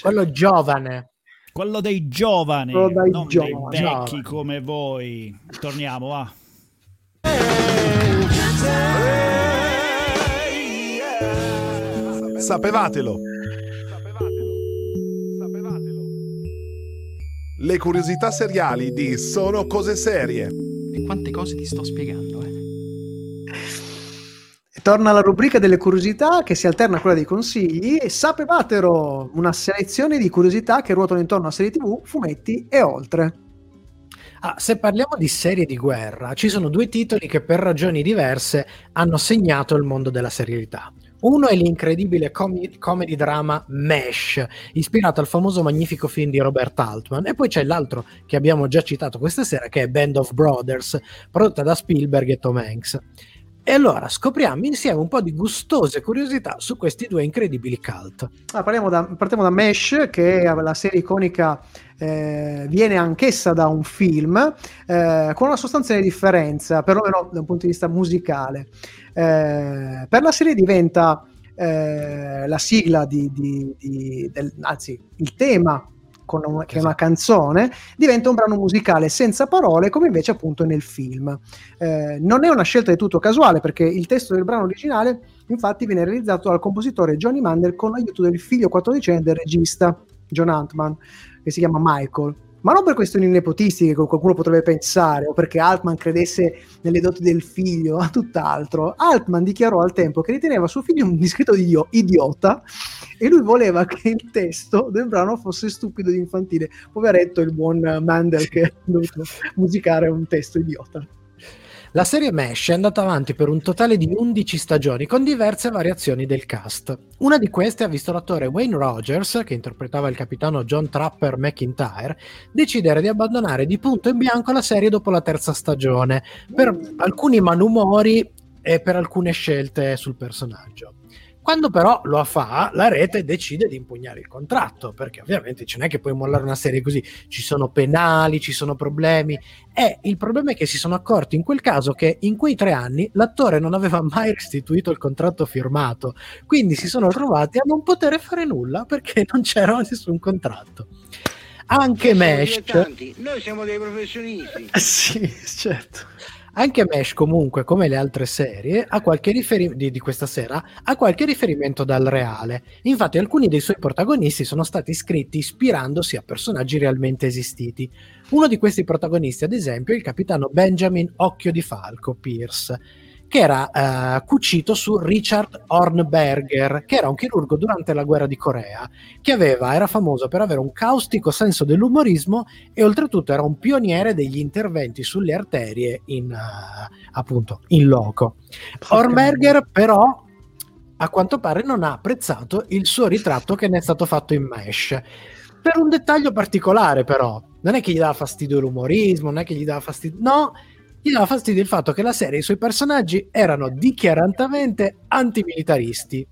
Quello giovane.
Quello dei giovani,
Quello dai
non
giovani.
dei vecchi
Giovani.
come voi. Torniamo, va.
Sapevatelo. Le curiosità seriali di Sono cose serie.
E quante cose ti sto spiegando, eh?
Torna la rubrica delle curiosità che si alterna a quella dei consigli e sapevatelo, una selezione di curiosità che ruotano intorno a serie tv, fumetti e oltre.
Ah, se parliamo di serie di guerra, ci sono due titoli che per ragioni diverse hanno segnato il mondo della serialità. Uno è l'incredibile comi- comedy drama Mesh, ispirato al famoso magnifico film di Robert Altman, e poi c'è l'altro che abbiamo già citato questa sera, che è Band of Brothers, prodotta da Spielberg e Tom Hanks. E allora scopriamo insieme un po' di gustose curiosità su questi due incredibili cult.
Ah, parliamo da- partiamo da Mesh, che è la serie iconica, eh, viene anch'essa da un film, eh, con una sostanziale differenza, perlomeno da un punto di vista musicale. Eh, per la serie diventa eh, la sigla di, di- di- del, anzi, il tema con una- che è una canzone, diventa un brano musicale senza parole, come invece appunto nel film. Eh, non è una scelta del tutto casuale, perché il testo del brano originale, infatti, viene realizzato dal compositore Johnny Mandel con l'aiuto del figlio quattordicenne del regista John Huntman. che si chiama Michael. Ma non per questioni nepotistiche, come qualcuno potrebbe pensare, o perché Altman credesse nelle doti del figlio, a <laughs> tutt'altro. Altman dichiarò al tempo che riteneva suo figlio un discreto idio- idiota e lui voleva che il testo del brano fosse stupido ed infantile. Poveretto il buon Mandel che ha dovuto musicare un testo idiota.
La serie Mesh è andata avanti per un totale di 11 stagioni con diverse variazioni del cast. Una di queste ha visto l'attore Wayne Rogers, che interpretava il capitano John Trapper McIntyre, decidere di abbandonare di punto in bianco la serie dopo la terza stagione, per alcuni malumori e per alcune scelte sul personaggio. Quando però lo fa, la rete decide di impugnare il contratto, perché ovviamente non è che puoi mollare una serie così, ci sono penali, ci sono problemi, e il problema è che si sono accorti in quel caso che in quei tre anni l'attore non aveva mai restituito il contratto firmato, quindi si sono trovati a non poter fare nulla perché <laughs> non c'era nessun contratto. Anche Mesh...
Noi siamo dei professionisti.
sì, certo.
Anche Mesh, comunque, come le altre serie, riferimento di, di, questa sera, ha qualche riferimento dal reale. Infatti, alcuni dei suoi protagonisti sono stati scritti ispirandosi a personaggi realmente esistiti. Uno di questi protagonisti, ad esempio, è il capitano Benjamin Occhio di Falco Pierce che era eh, cucito su Richard Hornberger, che era un chirurgo durante la guerra di Corea, che aveva, era famoso per avere un caustico senso dell'umorismo e oltretutto era un pioniere degli interventi sulle arterie in, uh, appunto, in loco. Hornberger però a quanto pare non ha apprezzato il suo ritratto che ne è stato fatto in mesh. Per un dettaglio particolare però, non è che gli dava fastidio l'umorismo, non è che gli dava fastidio... No, gli dava fastidio il fatto che la serie e i suoi personaggi erano dichiaratamente antimilitaristi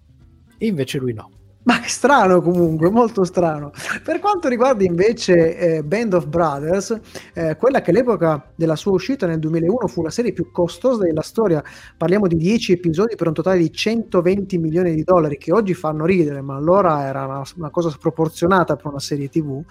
e invece lui no.
Ma strano comunque, molto strano. Per quanto riguarda invece eh, Band of Brothers, eh, quella che all'epoca della sua uscita nel 2001 fu la serie più costosa della storia, parliamo di 10 episodi per un totale di 120 milioni di dollari, che oggi fanno ridere, ma allora era una, una cosa sproporzionata per una serie tv.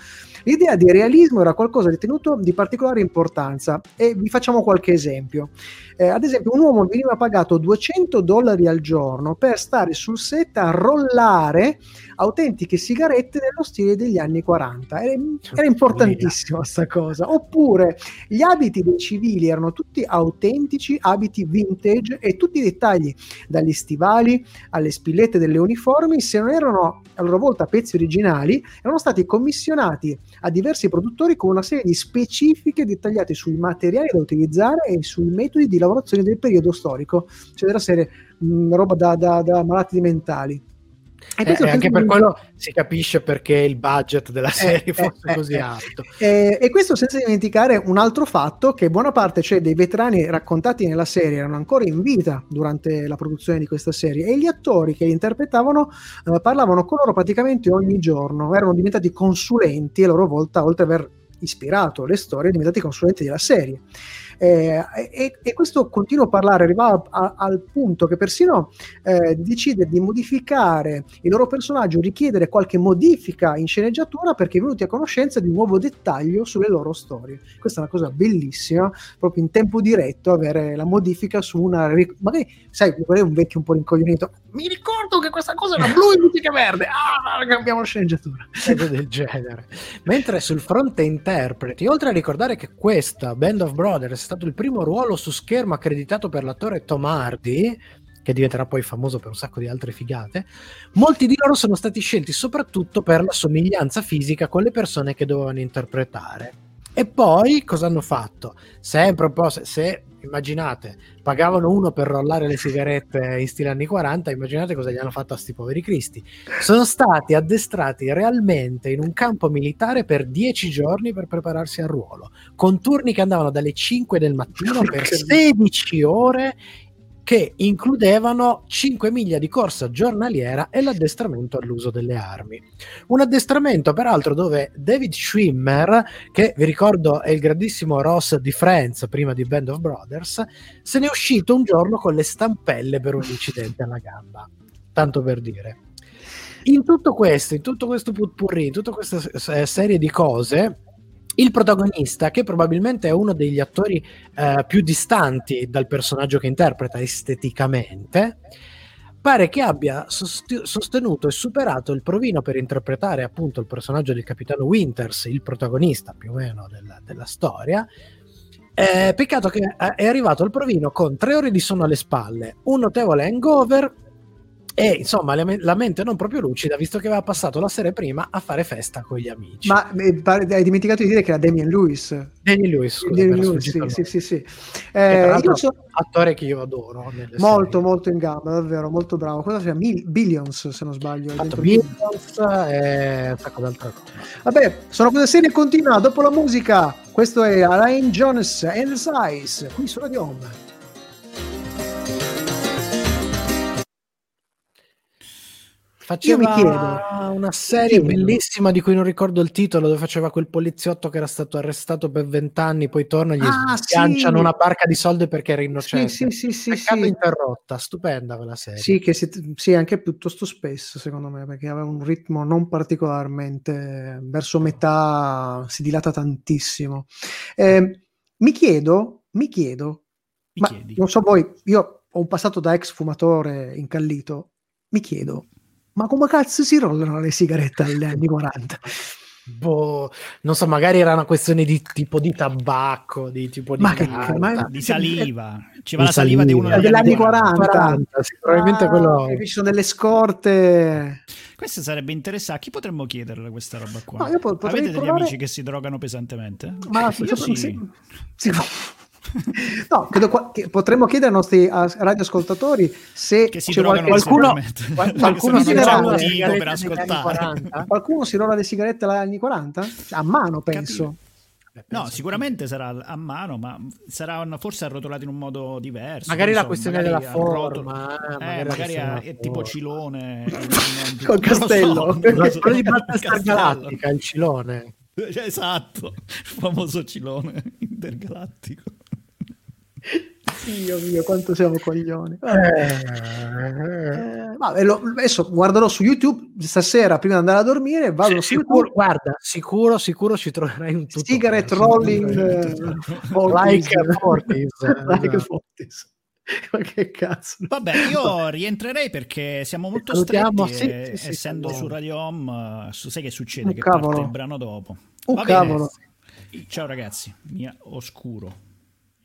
L'idea di realismo era qualcosa ritenuto di particolare importanza e vi facciamo qualche esempio. Eh, ad esempio, un uomo veniva pagato 200 dollari al giorno per stare sul set a rollare autentiche sigarette nello stile degli anni 40. Era, era importantissima questa cosa. Oppure gli abiti dei civili erano tutti autentici, abiti vintage e tutti i dettagli, dagli stivali alle spillette delle uniformi, se non erano a loro volta pezzi originali, erano stati commissionati a diversi produttori con una serie di specifiche dettagliate sui materiali da utilizzare e sui metodi di lavorazione del periodo storico, cioè della serie mh, roba da, da, da malati mentali.
E eh, anche per quello si capisce perché il budget della eh, serie eh, fosse eh, così
eh.
alto.
e questo senza dimenticare un altro fatto, che buona parte cioè, dei veterani raccontati nella serie erano ancora in vita durante la produzione di questa serie e gli attori che li interpretavano eh, parlavano con loro praticamente ogni giorno, erano diventati consulenti a loro volta, oltre ad aver ispirato le storie, diventati consulenti della serie. Eh, e, e, questo continuo a parlare arriva a, al punto che persino eh, decide di modificare il loro personaggio, richiedere qualche modifica in sceneggiatura perché è venuti a conoscenza di un nuovo dettaglio sulle loro storie. Questa è una cosa bellissima, proprio in tempo diretto avere la modifica su una... magari, sai, è un vecchio un po' rincoglionito, mi ricordo che questa cosa era blu invece verde, ah, cambiamo la sceneggiatura.
del genere. Mentre sul fronte interpreti, oltre a ricordare che questa Band of Brothers stato il primo ruolo su schermo accreditato per l'attore Tom Hardy, che diventerà poi famoso per un sacco di altre figate, molti di loro sono stati scelti soprattutto per la somiglianza fisica con le persone che dovevano interpretare. E poi cosa hanno fatto? Sempre un po' se, se immaginate, pagavano uno per rollare le sigarette in stile anni 40, immaginate cosa gli hanno fatto a sti poveri cristi. Sono stati addestrati realmente in un campo militare per dieci giorni per prepararsi al ruolo, con turni che andavano dalle 5 del mattino per 16 ore che includevano 5 miglia di corsa giornaliera e l'addestramento all'uso delle armi. Un addestramento peraltro dove David Schwimmer, che vi ricordo è il grandissimo Ross di Friends prima di Band of Brothers, se ne è uscito un giorno con le stampelle per un incidente alla gamba. Tanto per dire. In tutto questo, in tutto questo putpurri, in tutta questa serie di cose, il protagonista, che probabilmente è uno degli attori eh, più distanti dal personaggio che interpreta esteticamente, pare che abbia sost- sostenuto e superato il provino per interpretare appunto il personaggio del capitano Winters, il protagonista più o meno della, della storia. Eh, peccato che eh, è arrivato al provino con tre ore di sonno alle spalle, un notevole hangover e insomma la, mente non proprio lucida visto che aveva passato la sera prima a fare festa con gli amici.
Ma eh, hai dimenticato di dire che era Damien Lewis.
Damien Lewis, scusa,
Damien Lewis sì, sì, sì, sì.
Eh, so... attore che io adoro.
Molto, serie. molto in gamba, davvero, molto bravo. Cosa chiama? Mil- Billions, se non sbaglio.
Billions e un sacco d'altre cose.
Vabbè, sono cose serie continua dopo la musica. Questo è Alain Jones and Size, qui su Radio Home.
Faceva Io mi chiedo, una serie bellissima di cui non ricordo il titolo, dove faceva quel poliziotto che era stato arrestato per vent'anni, poi torna e gli ah, schianciano sì. una barca di soldi perché era innocente.
Sì, sì, sì,
Peccato
sì.
interrotta, stupenda quella serie.
Sì, che si, sì, anche piuttosto spesso, secondo me, perché aveva un ritmo non particolarmente... Verso metà si dilata tantissimo. Eh, mi chiedo, mi chiedo, mi ma chiedi. non so voi, io ho un passato da ex fumatore incallito, mi chiedo ma come cazzo si rollano le sigarette agli anni 40?
Boh, non so, magari era una questione di tipo di tabacco, di tipo di,
ma che, ma, di saliva. Ci va la saliva, di uno degli,
anni 40.
40 probabilmente ah, quello.
Ci sono delle scorte.
Questo sarebbe interessante. A chi potremmo chiederle questa roba qua?
No,
Avete degli
provare...
amici che si drogano pesantemente?
Ma io sì. sì. sì. No, credo che potremmo chiedere ai nostri radioascoltatori se
che qualche,
qualcuno,
qualcuno, si per ascoltare.
qualcuno si rola le sigarette agli anni 40? A mano, penso.
No, sicuramente sarà a mano, ma saranno forse arrotolati in un modo diverso.
Magari
la
so, questione
magari
della forma,
eh, magari, magari è, è tipo cilone <laughs>
col castello,
so, quello di Battlestar Galactica, il cilone. <laughs>
Esatto, il famoso cilone <laughs> intergalattico.
Dio mio, quanto siamo coglioni. Eh, vabbè, lo, adesso guarderò su YouTube stasera prima di andare a dormire. Vado
sì, sicuro, guarda, sicuro, sicuro ci troverai un tutto.
Cigarette rolling
uh, like Fortis.
like <laughs> Fortis. Ma che cazzo?
Vabbè, io rientrerei perché siamo molto
Salutiamo,
stretti
sì, sì,
essendo
sì,
su Radio Home. Sai che succede?
Un
che
cavolo.
parte il brano dopo.
Un
Va
cavolo.
Bene. Ciao ragazzi, mia oscuro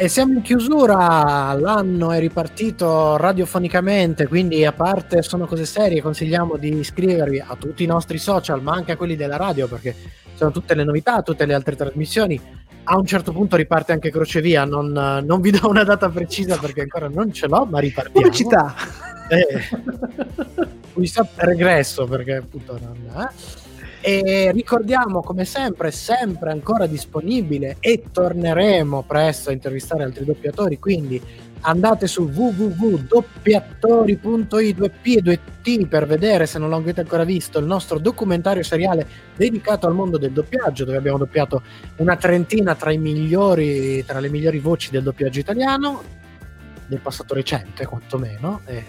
E siamo in chiusura, l'anno è ripartito radiofonicamente, quindi a parte sono cose serie, consigliamo di iscrivervi a tutti i nostri social, ma anche a quelli della radio, perché sono tutte le novità, tutte le altre trasmissioni. A un certo punto riparte anche Crocevia, non, non vi do una data precisa perché ancora non ce l'ho, ma ripartiamo.
Pubblicità!
Eh, pubblicità regresso perché appunto non... Eh. E ricordiamo come sempre, sempre ancora disponibile e torneremo presto a intervistare altri doppiatori, quindi andate su www.doppiatori.it 2P e 2T per vedere se non l'avete ancora visto il nostro documentario seriale dedicato al mondo del doppiaggio dove abbiamo doppiato una trentina tra migliori tra le migliori voci del doppiaggio italiano del passato recente quantomeno e,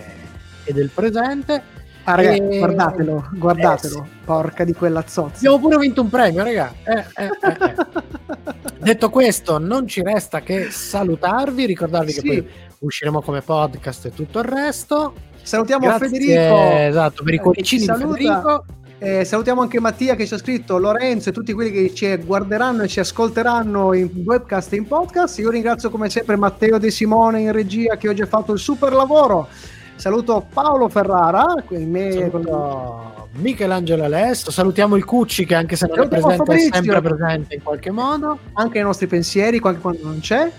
e del presente
Ah, raga, e... guardatelo, guardatelo, eh, porca di quella zozza.
Abbiamo pure vinto un premio, raga. Eh, eh, eh, eh. <laughs> Detto questo, non ci resta che salutarvi, ricordarvi sì. che poi usciremo come podcast e tutto il resto.
Salutiamo
Grazie,
Federico.
Esatto, per i cuoricini di Federico.
Eh, salutiamo anche Mattia che ci ha scritto, Lorenzo e tutti quelli che ci guarderanno e ci ascolteranno in webcast e in podcast. Io ringrazio come sempre Matteo De Simone in regia che oggi ha fatto il super lavoro. Saluto Paolo Ferrara, me
Saluto Michelangelo Alesso, salutiamo il Cucci che anche se non è presente Fabrizio. è sempre presente in qualche modo.
Anche i nostri pensieri, quando non c'è.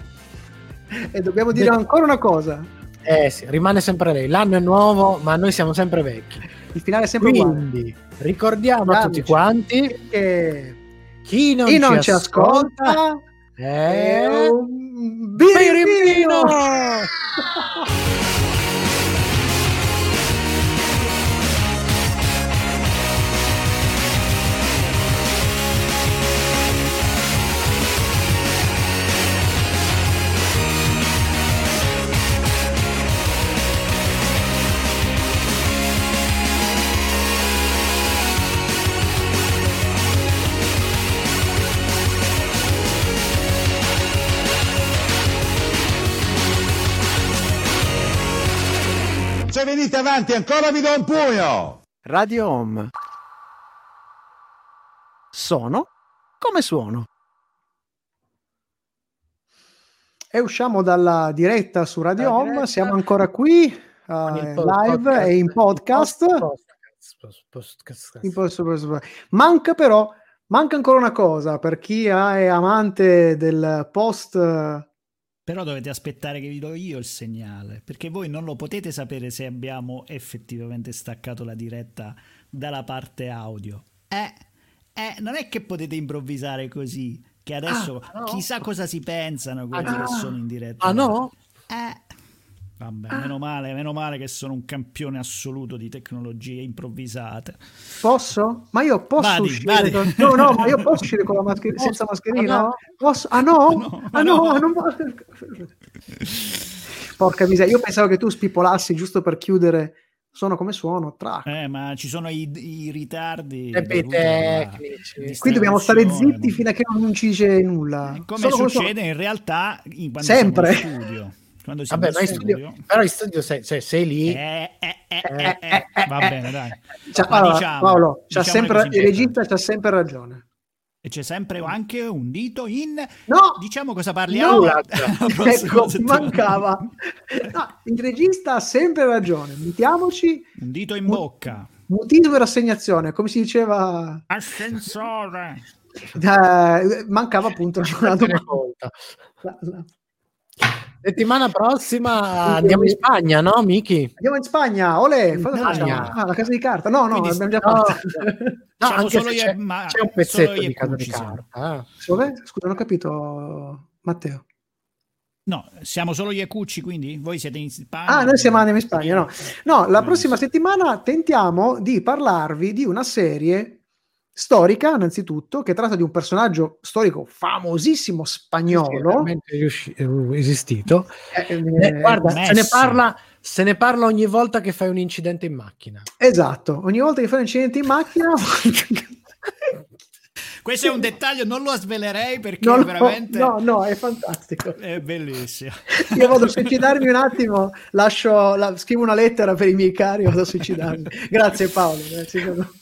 E dobbiamo dire De- ancora una cosa.
Eh sì, rimane sempre lei. L'anno è nuovo, ma noi siamo sempre vecchi.
Il finale è sempre
Quindi, uguale. ricordiamo Grazie. a tutti quanti
che
chi non,
chi
ci,
non ci ascolta,
ascolta è
un birimbino! <laughs>
se venite avanti ancora vi do un pugno!
Radio Home. Sono come suono. E usciamo dalla diretta su Radio
La
Home,
diretta.
siamo ancora qui
po-
live
podcast.
e in podcast.
Post- post-
In post- post- Manca però, manca ancora una cosa per chi è amante del post.
Però dovete aspettare che vi do io il segnale, perché voi non lo potete sapere se abbiamo effettivamente staccato la diretta dalla parte audio. Eh, eh, non è che potete improvvisare così, che adesso
Ah, no.
chissà cosa si pensano quelli
Ah,
che sono in diretta.
Ah no?
Eh. Vabbè, meno male, meno male che sono un campione assoluto di tecnologie improvvisate.
Posso? Ma io posso
Vadi,
uscire
vadi.
con... No, no, ma io posso <laughs> uscire con la maschera senza mascherina?
Ah, no?
Posso? Ah no? <laughs>
No,
ah
no.
no, non posso. Porca miseria, io pensavo che tu spipolassi giusto per chiudere suono come suono, track.
Eh, ma ci sono i, i ritardi. Alla
tecnici.
Qui dobbiamo stare zitti fino a che non ci dice nulla.
Eh, Come
come
succede in realtà in- quando
Sempre.
siamo in studio. <laughs> Quando siamo
Vabbè, ma in studio,
studio.
però in studio sei, sei- sei lì.
Eh, eh, eh, eh, eh. Va bene, dai. Ma
allora,
diciamo-
Paolo, c'ha
diciamole
sempre, il regista c'ha sempre ragione.
E c'è sempre anche un dito in...
No!
Diciamo cosa parliamo.
No! <laughs> Ecco, <laughs> mancava. No, il regista ha sempre ragione. Mettiamoci
Un dito in bocca.
mutismo e rassegnazione, come si diceva.
Ascensore.
eh, mancava appunto una domanda. La- la-
Settimana prossima andiamo in Spagna, no, Miki?
Andiamo in Spagna, olè,
In Spagna.
Ah, la casa di carta. No, no,
Quindi-
l'abbiamo già
no.
fatta. <laughs>
No,
Siamo
anche
solo
c'è,
e- ma-
c'è un pezzetto di casa di carta.
Dove? Scusa, non ho capito, Matteo.
No, siamo solo io e Cucci, quindi? Voi siete in Spagna?
Ah, noi siamo andiamo in Spagna, no. No, la
No,
prossima settimana tentiamo di parlarvi di una serie storica, innanzitutto, che tratta di un personaggio storico famosissimo
Sì,
spagnolo.
riusci- eh, esistito.
Eh,
Eh,
eh,
guarda, se ne, parla, se ne parla ogni volta che fai un incidente in macchina.
Esatto, ogni volta che fai un incidente in macchina... <laughs>
Questo è un dettaglio, non lo svelerei perché
No, no,
veramente
no, no, è fantastico.
è bellissimo.
Io vado a suicidarmi un attimo, lascio, la- scrivo una lettera per i miei cari, vado a suicidarmi. <laughs> Grazie Paolo. grazie.